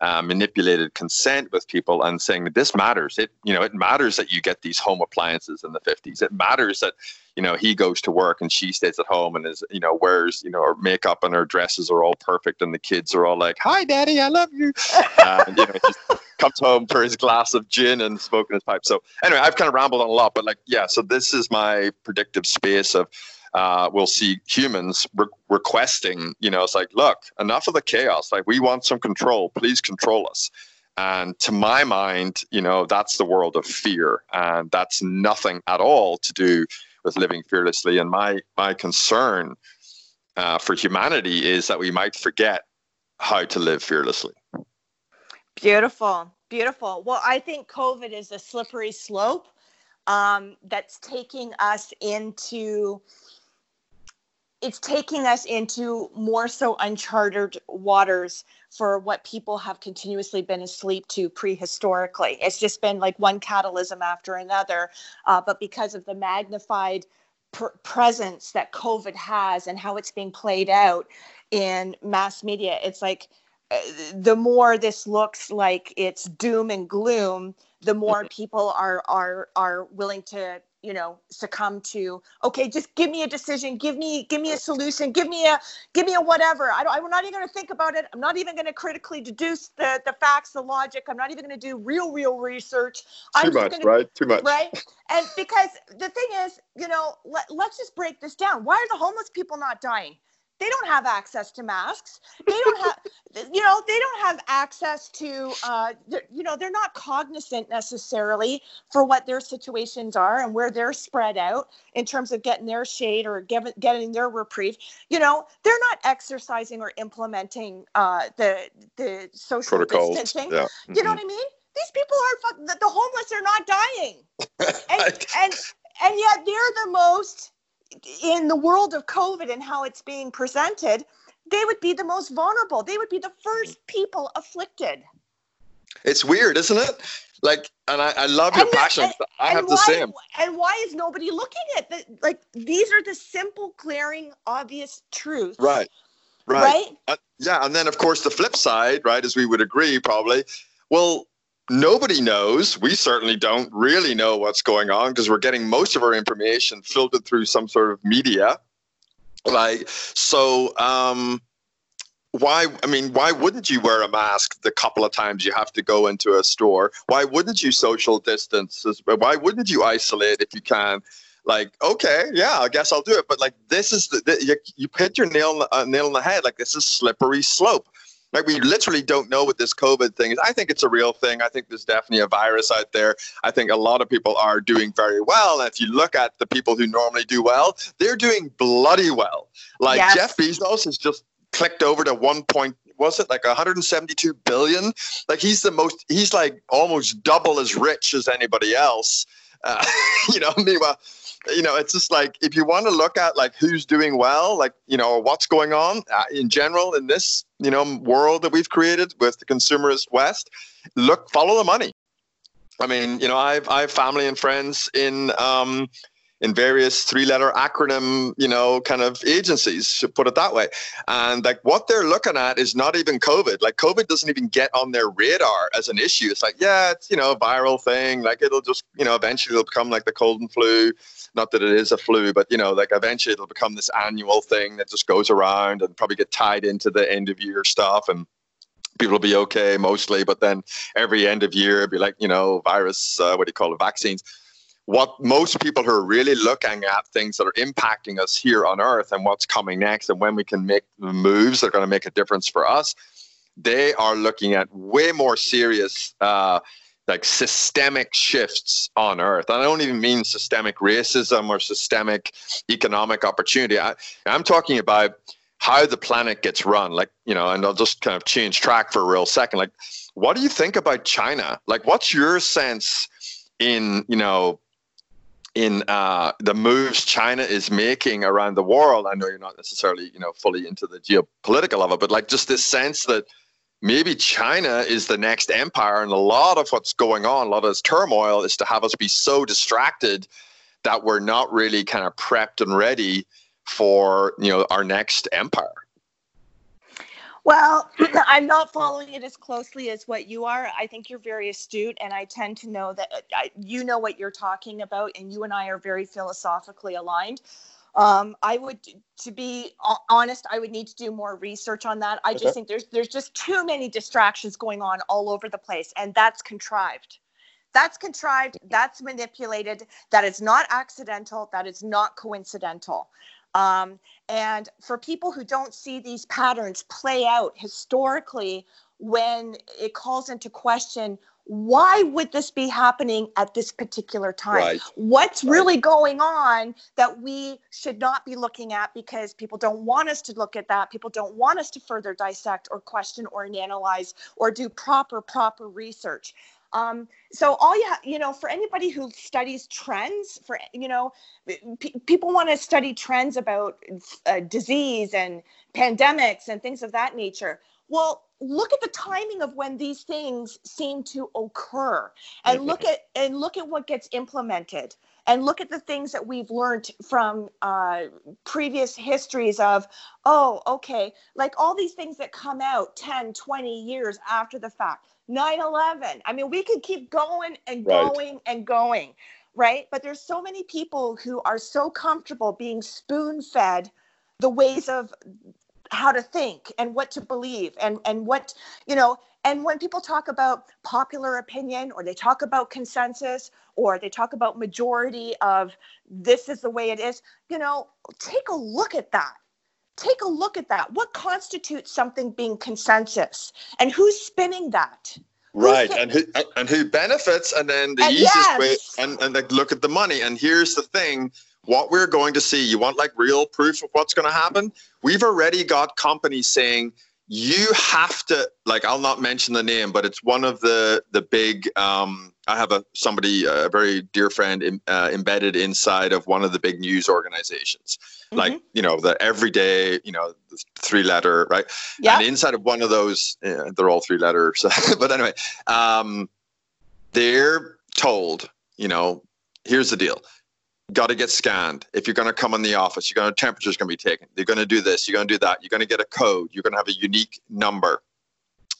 Speaker 3: uh, manipulated consent with people and saying that this matters. It you know it matters that you get these home appliances in the 50s. It matters that you know he goes to work and she stays at home and is you know wears you know her makeup and her dresses are all perfect and the kids are all like hi daddy I love you. Uh, you know, just comes home for his glass of gin and smoking his pipe. So anyway, I've kind of rambled on a lot, but like yeah. So this is my predictive space of uh, we'll see humans re- requesting, you know, it's like, look, enough of the chaos. Like, we want some control. Please control us. And to my mind, you know, that's the world of fear. And that's nothing at all to do with living fearlessly. And my, my concern uh, for humanity is that we might forget how to live fearlessly.
Speaker 2: Beautiful, beautiful. Well, I think COVID is a slippery slope um, that's taking us into it's taking us into more so uncharted waters for what people have continuously been asleep to prehistorically. It's just been like one catalysm after another. Uh, but because of the magnified pr- presence that COVID has and how it's being played out in mass media, it's like uh, the more this looks like it's doom and gloom, the more mm-hmm. people are are are willing to you know succumb to okay just give me a decision give me give me a solution give me a give me a whatever. I don't, i'm not even going to think about it. I'm not even going to critically deduce the the facts the logic. I'm not even going to do real real research.
Speaker 3: Too much
Speaker 2: gonna,
Speaker 3: right? Too much.
Speaker 2: Right? And because the thing is you know let, let's just break this down. Why are the homeless people not dying they don't have access to masks they don't have you know they don't have access to uh, you know they're not cognizant necessarily for what their situations are and where they're spread out in terms of getting their shade or getting, getting their reprieve you know they're not exercising or implementing uh, the the social Protocols. distancing yeah. mm-hmm. you know mm-hmm. what i mean these people are the, the homeless are not dying and, and and yet they're the most in the world of COVID and how it's being presented, they would be the most vulnerable. They would be the first people afflicted.
Speaker 3: It's weird, isn't it? Like, and I, I love your and passion. And, I have
Speaker 2: why, the
Speaker 3: same.
Speaker 2: And why is nobody looking at that? Like, these are the simple, glaring, obvious truths.
Speaker 3: Right. Right. right? Uh, yeah. And then, of course, the flip side, right, as we would agree probably, well, nobody knows. We certainly don't really know what's going on because we're getting most of our information filtered through some sort of media. Like, so, um, why i mean why wouldn't you wear a mask the couple of times you have to go into a store? Why wouldn't you social distance why wouldn't you isolate if you can? Like okay yeah i guess i'll do it. But like this is the, the you, you hit your nail uh, nail on the head. Like this is slippery slope like we literally don't know what this COVID thing is. I think it's a real thing. I think there's definitely a virus out there. I think a lot of people are doing very well. And if you look at the people who normally do well, they're doing bloody well. Like yes. Jeff Bezos has just clicked over to one point was it like 172 billion like he's the most he's like almost double as rich as anybody else uh, you know meanwhile you know, it's just like if you want to look at like who's doing well, like you know what's going on uh, in general in this you know world that we've created with the consumerist West, look follow the money. I mean, you know, I've I have family and friends in um, in various three-letter acronym, you know, kind of agencies, to put it that way. And like what they're looking at is not even COVID. Like COVID doesn't even get on their radar as an issue. It's like, yeah, it's you know, a viral thing. Like it'll just, you know, eventually it'll become like the cold and flu not that it is a flu, but you know, like eventually it'll become this annual thing that just goes around and probably get tied into the end of year stuff and people will be okay mostly. But then every end of year, it'll be like, you know, virus, uh, what do you call it, vaccines. What most people who are really looking at things that are impacting us here on Earth and what's coming next and when we can make moves that are going to make a difference for us, they are looking at way more serious uh, like systemic shifts on earth. And I don't even mean systemic racism or systemic economic opportunity. I, I'm talking about how the planet gets run. Like, you know, and I'll just kind of change track for a real second. Like, what do you think about China? Like, what's your sense in, you know, in uh, the moves China is making around the world? I know you're not necessarily, you know, fully into the geopolitical of it, but like just this sense that maybe China is the next empire. And a lot of what's going on, a lot of this turmoil is to have us be so distracted that we're not really kind of prepped and ready for, you know, our next empire.
Speaker 2: Well, I'm not following it as closely as what you are. I think you're very astute, and I tend to know that uh, you know what you're talking about, and you and I are very philosophically aligned. Um, I would, to be honest, I would need to do more research on that. I just think there's there's just too many distractions going on all over the place, and that's contrived. That's contrived. That's manipulated. That is not accidental. That is not coincidental. Um, and for people who don't see these patterns play out historically, when it calls into question why would this be happening at this particular time?
Speaker 3: Right.
Speaker 2: What's
Speaker 3: Right.
Speaker 2: really going on that we should not be looking at because people don't want us to look at that. People don't want us to further dissect or question or analyze or do proper, proper research. Um, so all you ha- you know, for anybody who studies trends, for you know, p- people want to study trends about uh, disease and pandemics and things of that nature. Well, look at the timing of when these things seem to occur, and look at and look at what gets implemented, and look at the things that we've learned from uh, previous histories of, oh, okay, like all these things that come out 10, 20 years after the fact. 9 11. I mean, we could keep going and
Speaker 3: Right.
Speaker 2: going and going, right? But there's so many people who are so comfortable being spoon fed the ways of how to think and what to believe and and what you know and when people talk about popular opinion or they talk about consensus or they talk about majority of this is the way it is you know take a look at that. Take a look at that. What constitutes something being consensus? And who's spinning that?
Speaker 3: Right, and who and who benefits, and then the
Speaker 2: And
Speaker 3: easiest way, and and like look at the money. And here's the thing: what we're going to see. You want like real proof of what's going to happen? We've already got companies saying you have to. Like, I'll not mention the name, but it's one of the the big. Um, I have a somebody, a very dear friend, em- uh, embedded inside of one of the big news organizations. Like,
Speaker 2: Mhm.
Speaker 3: you know, the everyday, you know, three letter, right?
Speaker 2: yeah
Speaker 3: And inside of one of those, yeah, they're all three letters. but anyway, um, they're told, you know, here's the deal. Got to get scanned. If you're going to come in the office, you're going to temperature's going to be taken. You're going to do this. You're going to do that. You're going to get a code. You're going to have a unique number.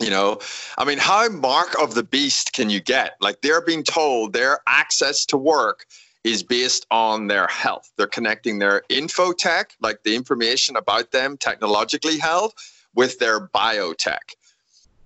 Speaker 3: You know, I mean, how mark of the beast can you get? Like they're being told their access to work is based on their health. They're connecting their infotech, like the information about them technologically held, with their biotech.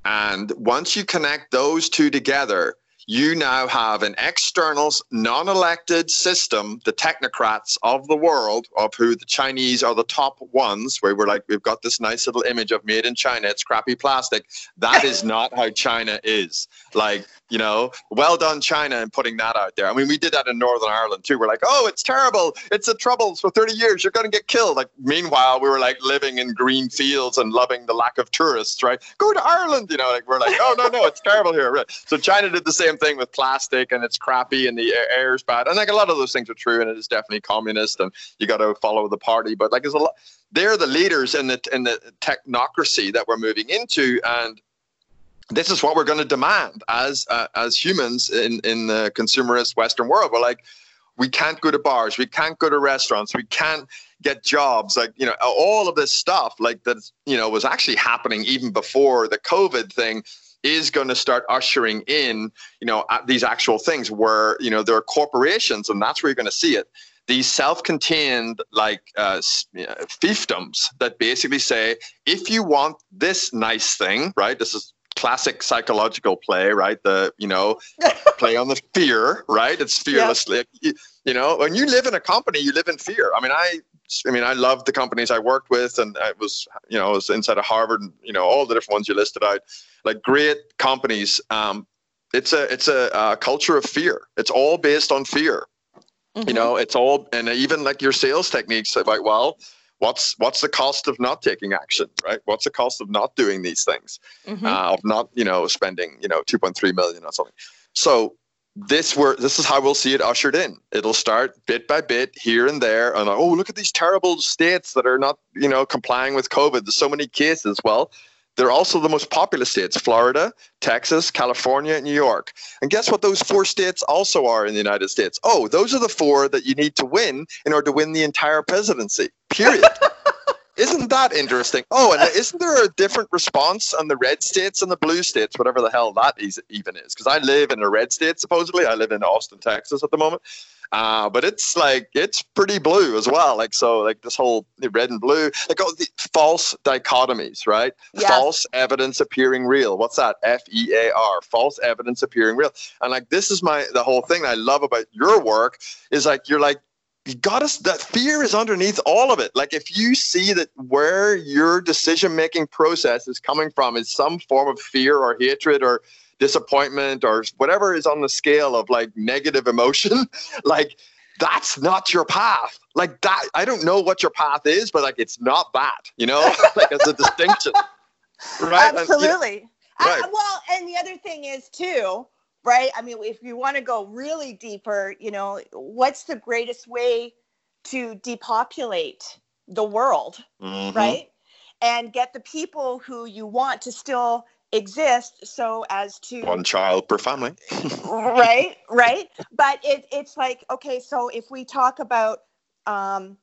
Speaker 3: And once you connect those two together, you now have an external, non elected system, the technocrats of the world, of who the Chinese are the top ones, where we're like, we've got this nice little image of made in China, it's crappy plastic. That is not how China is. Like, you know, well done, China, and putting that out there. I mean, we did that in Northern Ireland too. We're like, oh, it's terrible. It's the troubles for 30 years. You're going to get killed. Like, meanwhile, we were like living in green fields and loving the lack of tourists, right? Go to Ireland, you know, like we're like, oh, no, no, it's terrible here. Right. So China did the same thing with plastic and it's crappy and the air- air is bad. And like a lot of those things are true and it is definitely communist and you got to follow the party. But like, there's a lot, they're the leaders in the, in the technocracy that we're moving into. And this is what we're going to demand as uh, as humans in in the consumerist Western world. We're like, we can't go to bars, we can't go to restaurants, we can't get jobs, like you know, all of this stuff, like that, you know, was actually happening even before the COVID thing. Is going to start ushering in, you know, these actual things where you know there are corporations, and that's where you're going to see it these self-contained like uh, fiefdoms that basically say if you want this nice thing right this is classic psychological play right the you know play on the fear right it's fearlessly you, you know when you live in a company you live in fear i mean i I mean, I love the companies I worked with, and I was, you know, I was inside of Harvard, and you know, all the different ones you listed out, like great companies. Um, it's a, it's a, uh culture of fear. It's all based on fear
Speaker 2: Mhm.
Speaker 3: you know it's all and even like your sales techniques about well what's what's the cost of not taking action right? What's the cost of not doing these things?
Speaker 2: Mhm.
Speaker 3: uh, of not you know spending you know 2.3 million or something. So this where this is how we'll see it ushered in. It'll start bit by bit here and there. And oh look at these terrible states that are not you know complying with covid. There's so many cases. Well they're also the most populous states florida texas california and new york and guess what those four states also are in the United States? Oh, those are the four that you need to win in order to win the entire presidency. Period. Isn't that interesting? Oh, and isn't there a different response on the red states and the blue states, whatever the hell that is, even is? Because I live in a red state, supposedly. I live in Austin, Texas at the moment. Uh, but it's like, it's pretty blue as well. Like, so, like this whole red and blue, like oh, the false dichotomies, right?
Speaker 2: Yes.
Speaker 3: False evidence appearing real. What's that? F E A R. False evidence appearing real. And like, this is my, the whole thing I love about your work is like, you're like, you got us that fear is underneath all of it. Like if you see that where your decision making process is coming from is some form of fear or hatred or disappointment or whatever is on the scale of like negative emotion like that's not your path. Like that i don't know what your path is but like it's not that you know? Like as a distinction.
Speaker 2: Right? Absolutely and, you know, right. I, well and the other thing is too right? I mean, if you want to go really deeper, you know, what's the greatest way to depopulate the world, mm-hmm. right? And get the people who you want to still exist so as to
Speaker 3: one child per family
Speaker 2: right right but it, it's like okay so if we talk about um,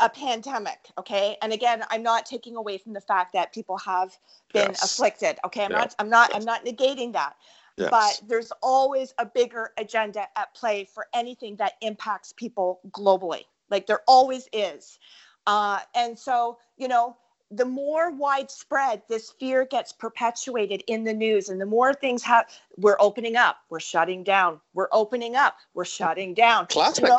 Speaker 2: a pandemic okay and again i'm not taking away from the fact that people have been yes. afflicted okay i'm yeah. not i'm not i'm not negating that Yes. But there's always a bigger agenda at play for anything that impacts people globally. Like there always is. Uh, and so, you know, the more widespread this fear gets perpetuated in the news and the more things have we're opening up we're shutting down we're opening up we're shutting down
Speaker 3: classic you know,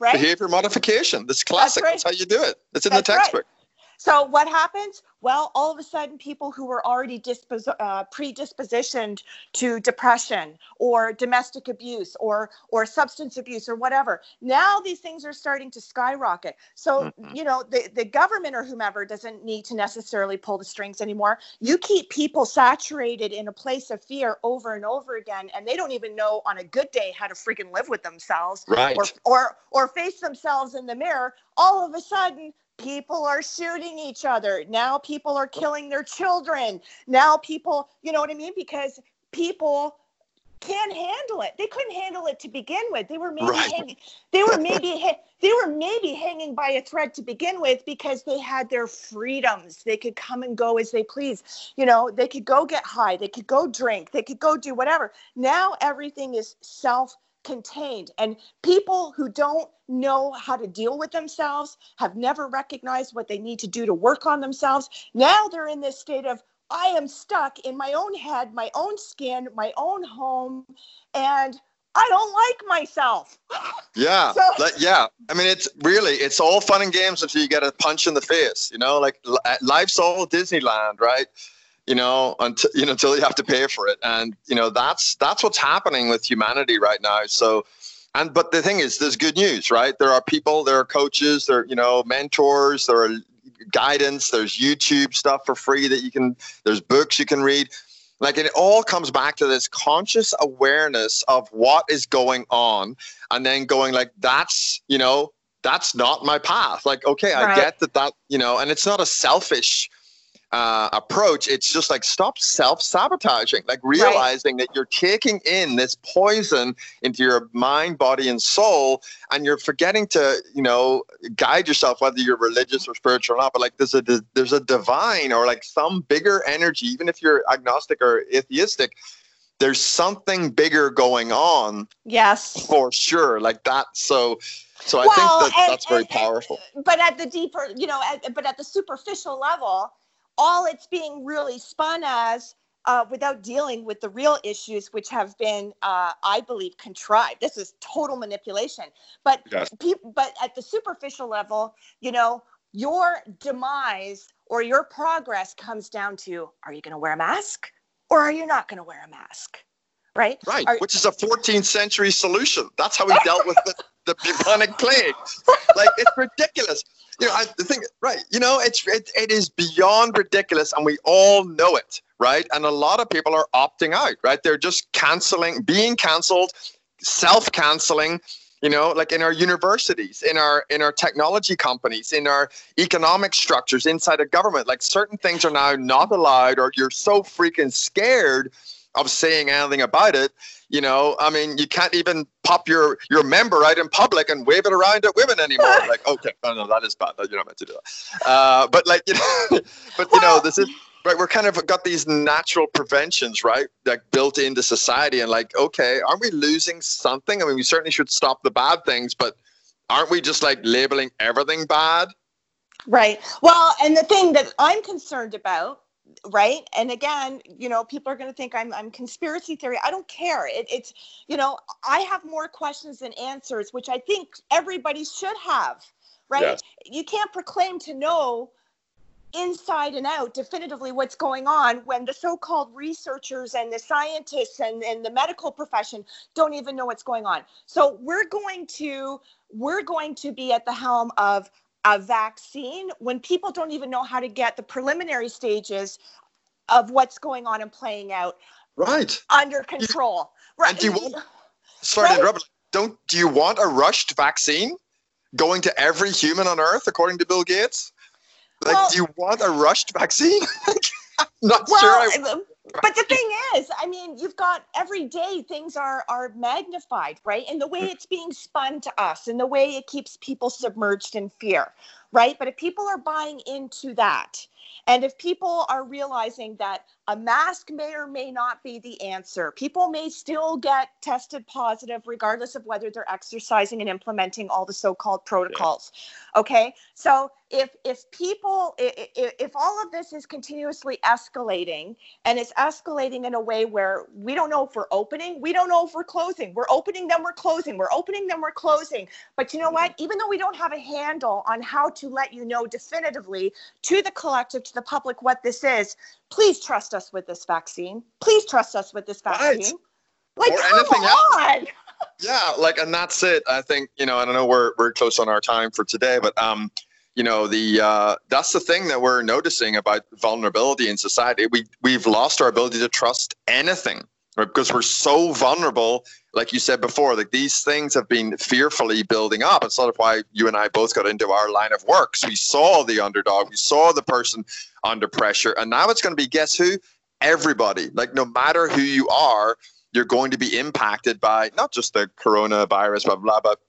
Speaker 3: right behavior modification this classic that's, right. that's, how you do it it's in that's the textbook right.
Speaker 2: So what happens? Well, all of a sudden, people who were already dispos- uh, predispositioned to depression or domestic abuse or or substance abuse or whatever, now these things are starting to skyrocket. So mm-hmm. you know, the the government or whomever doesn't need to necessarily pull the strings anymore. You keep people saturated in a place of fear over and over again, and they don't even know on a good day how to freaking live with themselves,
Speaker 3: right?
Speaker 2: Or or or face themselves in the mirror. All of a sudden, people are shooting each other. Now people are oh. killing their children. Now people you know what i mean? Because people can't handle it. They couldn't handle it to begin with. They were maybe right. hanging they were maybe they were maybe hanging by a thread to begin with because they had their freedoms. They could come and go as they please. You know they could go get high. They could go drink. They could go do whatever. Now everything is self contained. And people who don't know how to deal with themselves have never recognized what they need to do to work on themselves. Now they're in this state of, I am stuck in my own head, my own skin, my own home, and I don't like myself.
Speaker 3: Yeah, so, yeah. I mean, it's really it's all fun and games until you get a punch in the face. You know, like life's all Disneyland, right? You know, until you know, until you have to pay for it. And you know, that's that's what's happening with humanity right now. So and but the thing is there's good news, right? There are people, there are coaches, there are, you know, mentors, there are guidance, there's YouTube stuff for free that you can there's books you can read. Like it all comes back to this conscious awareness of what is going on and then going like that's, you know, that's not my path. Like, okay, I get that that, you know, and it's not a selfish uh, approach, it's just like stop self sabotaging, like realizing right. that you're taking in this poison into your mind, body, and soul, and you're forgetting to, you know, guide yourself, whether you're religious or spiritual or not. But like there's a there's a divine or like some bigger energy, even if you're agnostic or atheistic. There's something bigger going on.
Speaker 2: Yes,
Speaker 3: for sure. Like that. So, so I well, think that and, that's very and, powerful.
Speaker 2: But at the deeper, you know, at, but at the superficial level, all it's being really spun as uh, without dealing with the real issues, which have been, uh, I believe, contrived. This is total manipulation. But yes. pe- but at the superficial level, you know, your demise or your progress comes down to: Are you going to wear a mask, or are you not going to wear a mask? Right.
Speaker 3: Right.
Speaker 2: Are,
Speaker 3: which is a 14th century solution. That's how we dealt with the, the bubonic plague. Like it's ridiculous you know, I think right. You know, it's it, it is beyond ridiculous, and we all know it, right? And a lot of people are opting out, right? They're just canceling, being canceled, self-canceling. You know, like in our universities, in our in our technology companies, in our economic structures inside a government, like certain things are now not allowed, or you're so freaking scared of saying anything about it you know, I mean, you can't even pop your your member out in public and wave it around at women anymore. like, okay, no, no, that is bad. You're not meant to do that. Uh, but like, you know, but you know, this is right. We're kind of got these natural preventions, right, like built into society, and like, okay, aren't we losing something? I mean, we certainly should stop the bad things, but aren't we just like labeling everything bad?
Speaker 2: Right. Well, and the thing that I'm concerned about right? And again you know people are going to think i'm i'm conspiracy theory i don't care it, it's you know i have more questions than answers which i think everybody should have right?
Speaker 3: Yes.
Speaker 2: you can't proclaim to know inside and out definitively what's going on when the so-called researchers and the scientists and, and the medical profession don't even know what's going on. So we're going to we're going to be at the helm of a vaccine when people don't even know how to get the preliminary stages of what's going on and playing out
Speaker 3: Right.
Speaker 2: under control right and
Speaker 3: do you want- Sorry
Speaker 2: Right.
Speaker 3: to interrupt. Don't do you want a rushed vaccine going to every human on Earth, according to Bill Gates? Like,
Speaker 2: Well-
Speaker 3: do you want a rushed vaccine? Not
Speaker 2: well,
Speaker 3: sure. I,
Speaker 2: but the thing is, I mean, you've got every day things are are magnified, right? And the way mm. it's being spun to us, and the way it keeps people submerged in fear, right? But if people are buying into that, and if people are realizing that a mask may or may not be the answer, people may still get tested positive regardless of whether they're exercising and implementing all the so-called protocols. Okay, so if if people if, if all of this is continuously escalating and it's escalating in a way where we don't know if we're opening, we don't know if we're closing. We're opening, then we're closing. We're opening, then we're closing. But you know what? Even though we don't have a handle on how to let you know definitively to the collective, to the public, what this is, please trust us with this vaccine. Please trust us with this
Speaker 3: Right.
Speaker 2: vaccine. Like,
Speaker 3: Or
Speaker 2: come
Speaker 3: anything else. yeah, like, and that's it. I think you know. I don't know we're we're close on our time for today, but um, you know, the uh, that's the thing that we're noticing about vulnerability in society. We we've lost our ability to trust anything, right? Because we're so vulnerable. Like you said before, like these things have been fearfully building up. It's sort of why you and I both got into our line of work. 'cause we saw the underdog, we saw the person under pressure, and now it's going to be guess who? Everybody. Like no matter who you are, you're going to be impacted by not just the coronavirus, blah blah, but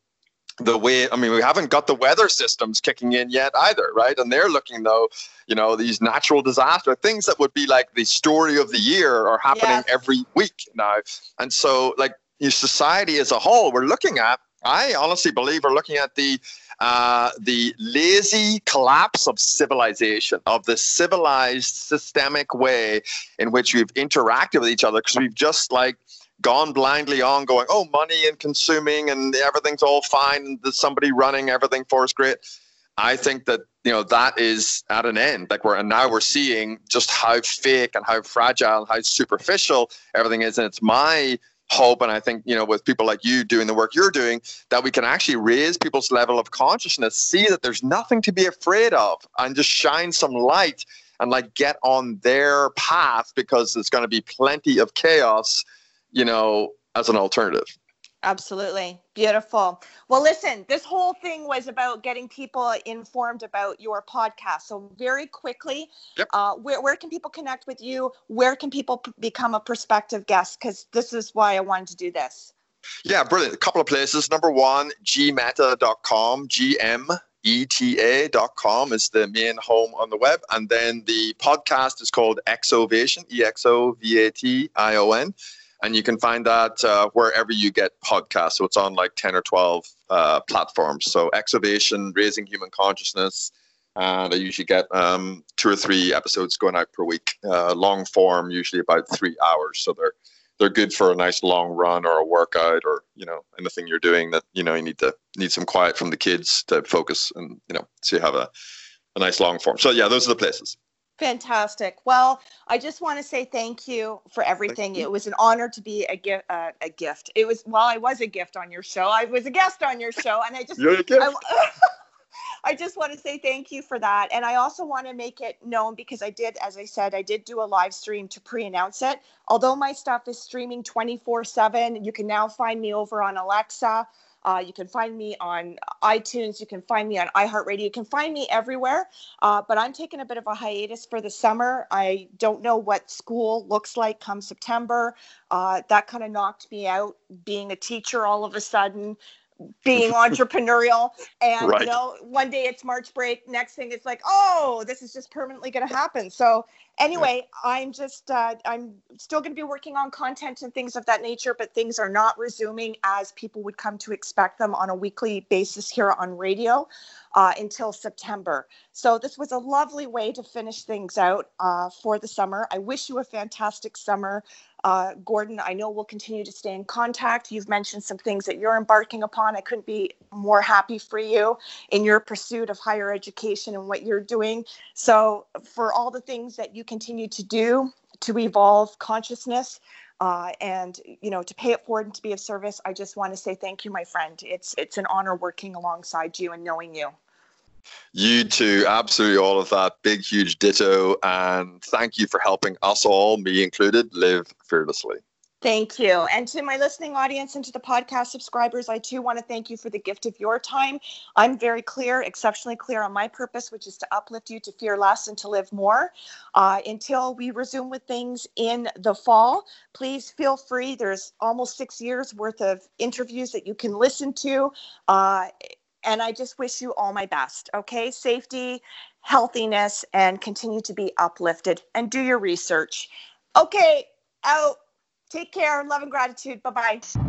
Speaker 3: the way. I mean, we haven't got the weather systems kicking in yet either, right? And they're looking though, you know, these natural disaster things that would be like the story of the year are happening
Speaker 2: Yes.
Speaker 3: every week now, and so like society as a whole, we're looking at. I honestly believe we're looking at the uh, the lazy collapse of civilization, of the civilized systemic way in which we've interacted with each other, because we've just like gone blindly on, going, oh, money and consuming, and everything's all fine, there's somebody running everything for us, great. I think that you know that is at an end. Like we're and now we're seeing just how fake and how fragile and how superficial everything is, and it's my hope and i think you know with people like you doing the work you're doing that we can actually raise people's level of consciousness see that there's nothing to be afraid of and just shine some light and like get on their path because there's going to be plenty of chaos you know as an alternative
Speaker 2: Absolutely. Beautiful. Well, listen, this whole thing was about getting people informed about your podcast. So, very quickly,
Speaker 3: Yep.
Speaker 2: uh, where, where can people connect with you? Where can people p- become a prospective guest? Because this is why I wanted to do this.
Speaker 3: Yeah, brilliant. A couple of places. Number one, gmeta.com, G-M-E-T-A.com is the main home on the web. And then the podcast is called Exovation, E E-X-O-V-A-T-I-O-N. And you can find that uh, wherever you get podcasts. So it's on like 10 or 12 uh, platforms. So Exovation, Raising Human Consciousness. And I usually get um, two or three episodes going out per week, uh, long form, usually about three hours. So they're they're good for a nice long run or a workout or you know anything you're doing that you know you need to need some quiet from the kids to focus and you know so you have a, a nice long form so yeah those are the places
Speaker 2: Fantastic. Well, I just want to say thank you for everything.
Speaker 3: you.
Speaker 2: It was an honor to be a gift. Uh, a gift. It was. Well, I was a gift on your show. I was a guest on your show, and I just.
Speaker 3: you're a gift.
Speaker 2: I, I just want to say thank you for that. And I also want to make it known because I did, as I said, I did do a live stream to pre announce it. Although my stuff is streaming 24 7, you can now find me over on Alexa. Uh, you can find me on iTunes. You can find me on iHeartRadio. You can find me everywhere. Uh, but I'm taking a bit of a hiatus for the summer. I don't know what school looks like come September. Uh, that kind of knocked me out being a teacher all of a sudden being entrepreneurial. And
Speaker 3: Right.
Speaker 2: you know one day it's march break next thing it's like oh this is just permanently going to happen. So anyway i'm just uh, i'm still going to be working on content and things of that nature but things are not resuming as people would come to expect them on a weekly basis here on radio uh, until september. So this was a lovely way to finish things out uh, for the summer. I wish you a fantastic summer uh, Gordon, I know we'll continue to stay in contact. You've mentioned some things that you're embarking upon. I couldn't be more happy for you in your pursuit of higher education and what you're doing. So, for all the things that you continue to do to evolve consciousness, uh, and you know to pay it forward and to be of service, I just want to say thank you, my friend. It's it's an honor working alongside you and knowing you.
Speaker 3: You too, absolutely all of that. Big, huge ditto. And thank you for helping us all, me included, live fearlessly.
Speaker 2: Thank you. And to my listening audience and to the podcast subscribers, I too want to thank you for the gift of your time. I'm very clear, exceptionally clear on my purpose, which is to uplift you to fear less and to live more. Uh, until we resume with things in the fall, please feel free. There's almost six years worth of interviews that you can listen to. Uh, and I just wish you all my best. Okay. Safety, healthiness, and continue to be uplifted and do your research. Okay. Out. Take care. Love and gratitude. Bye bye.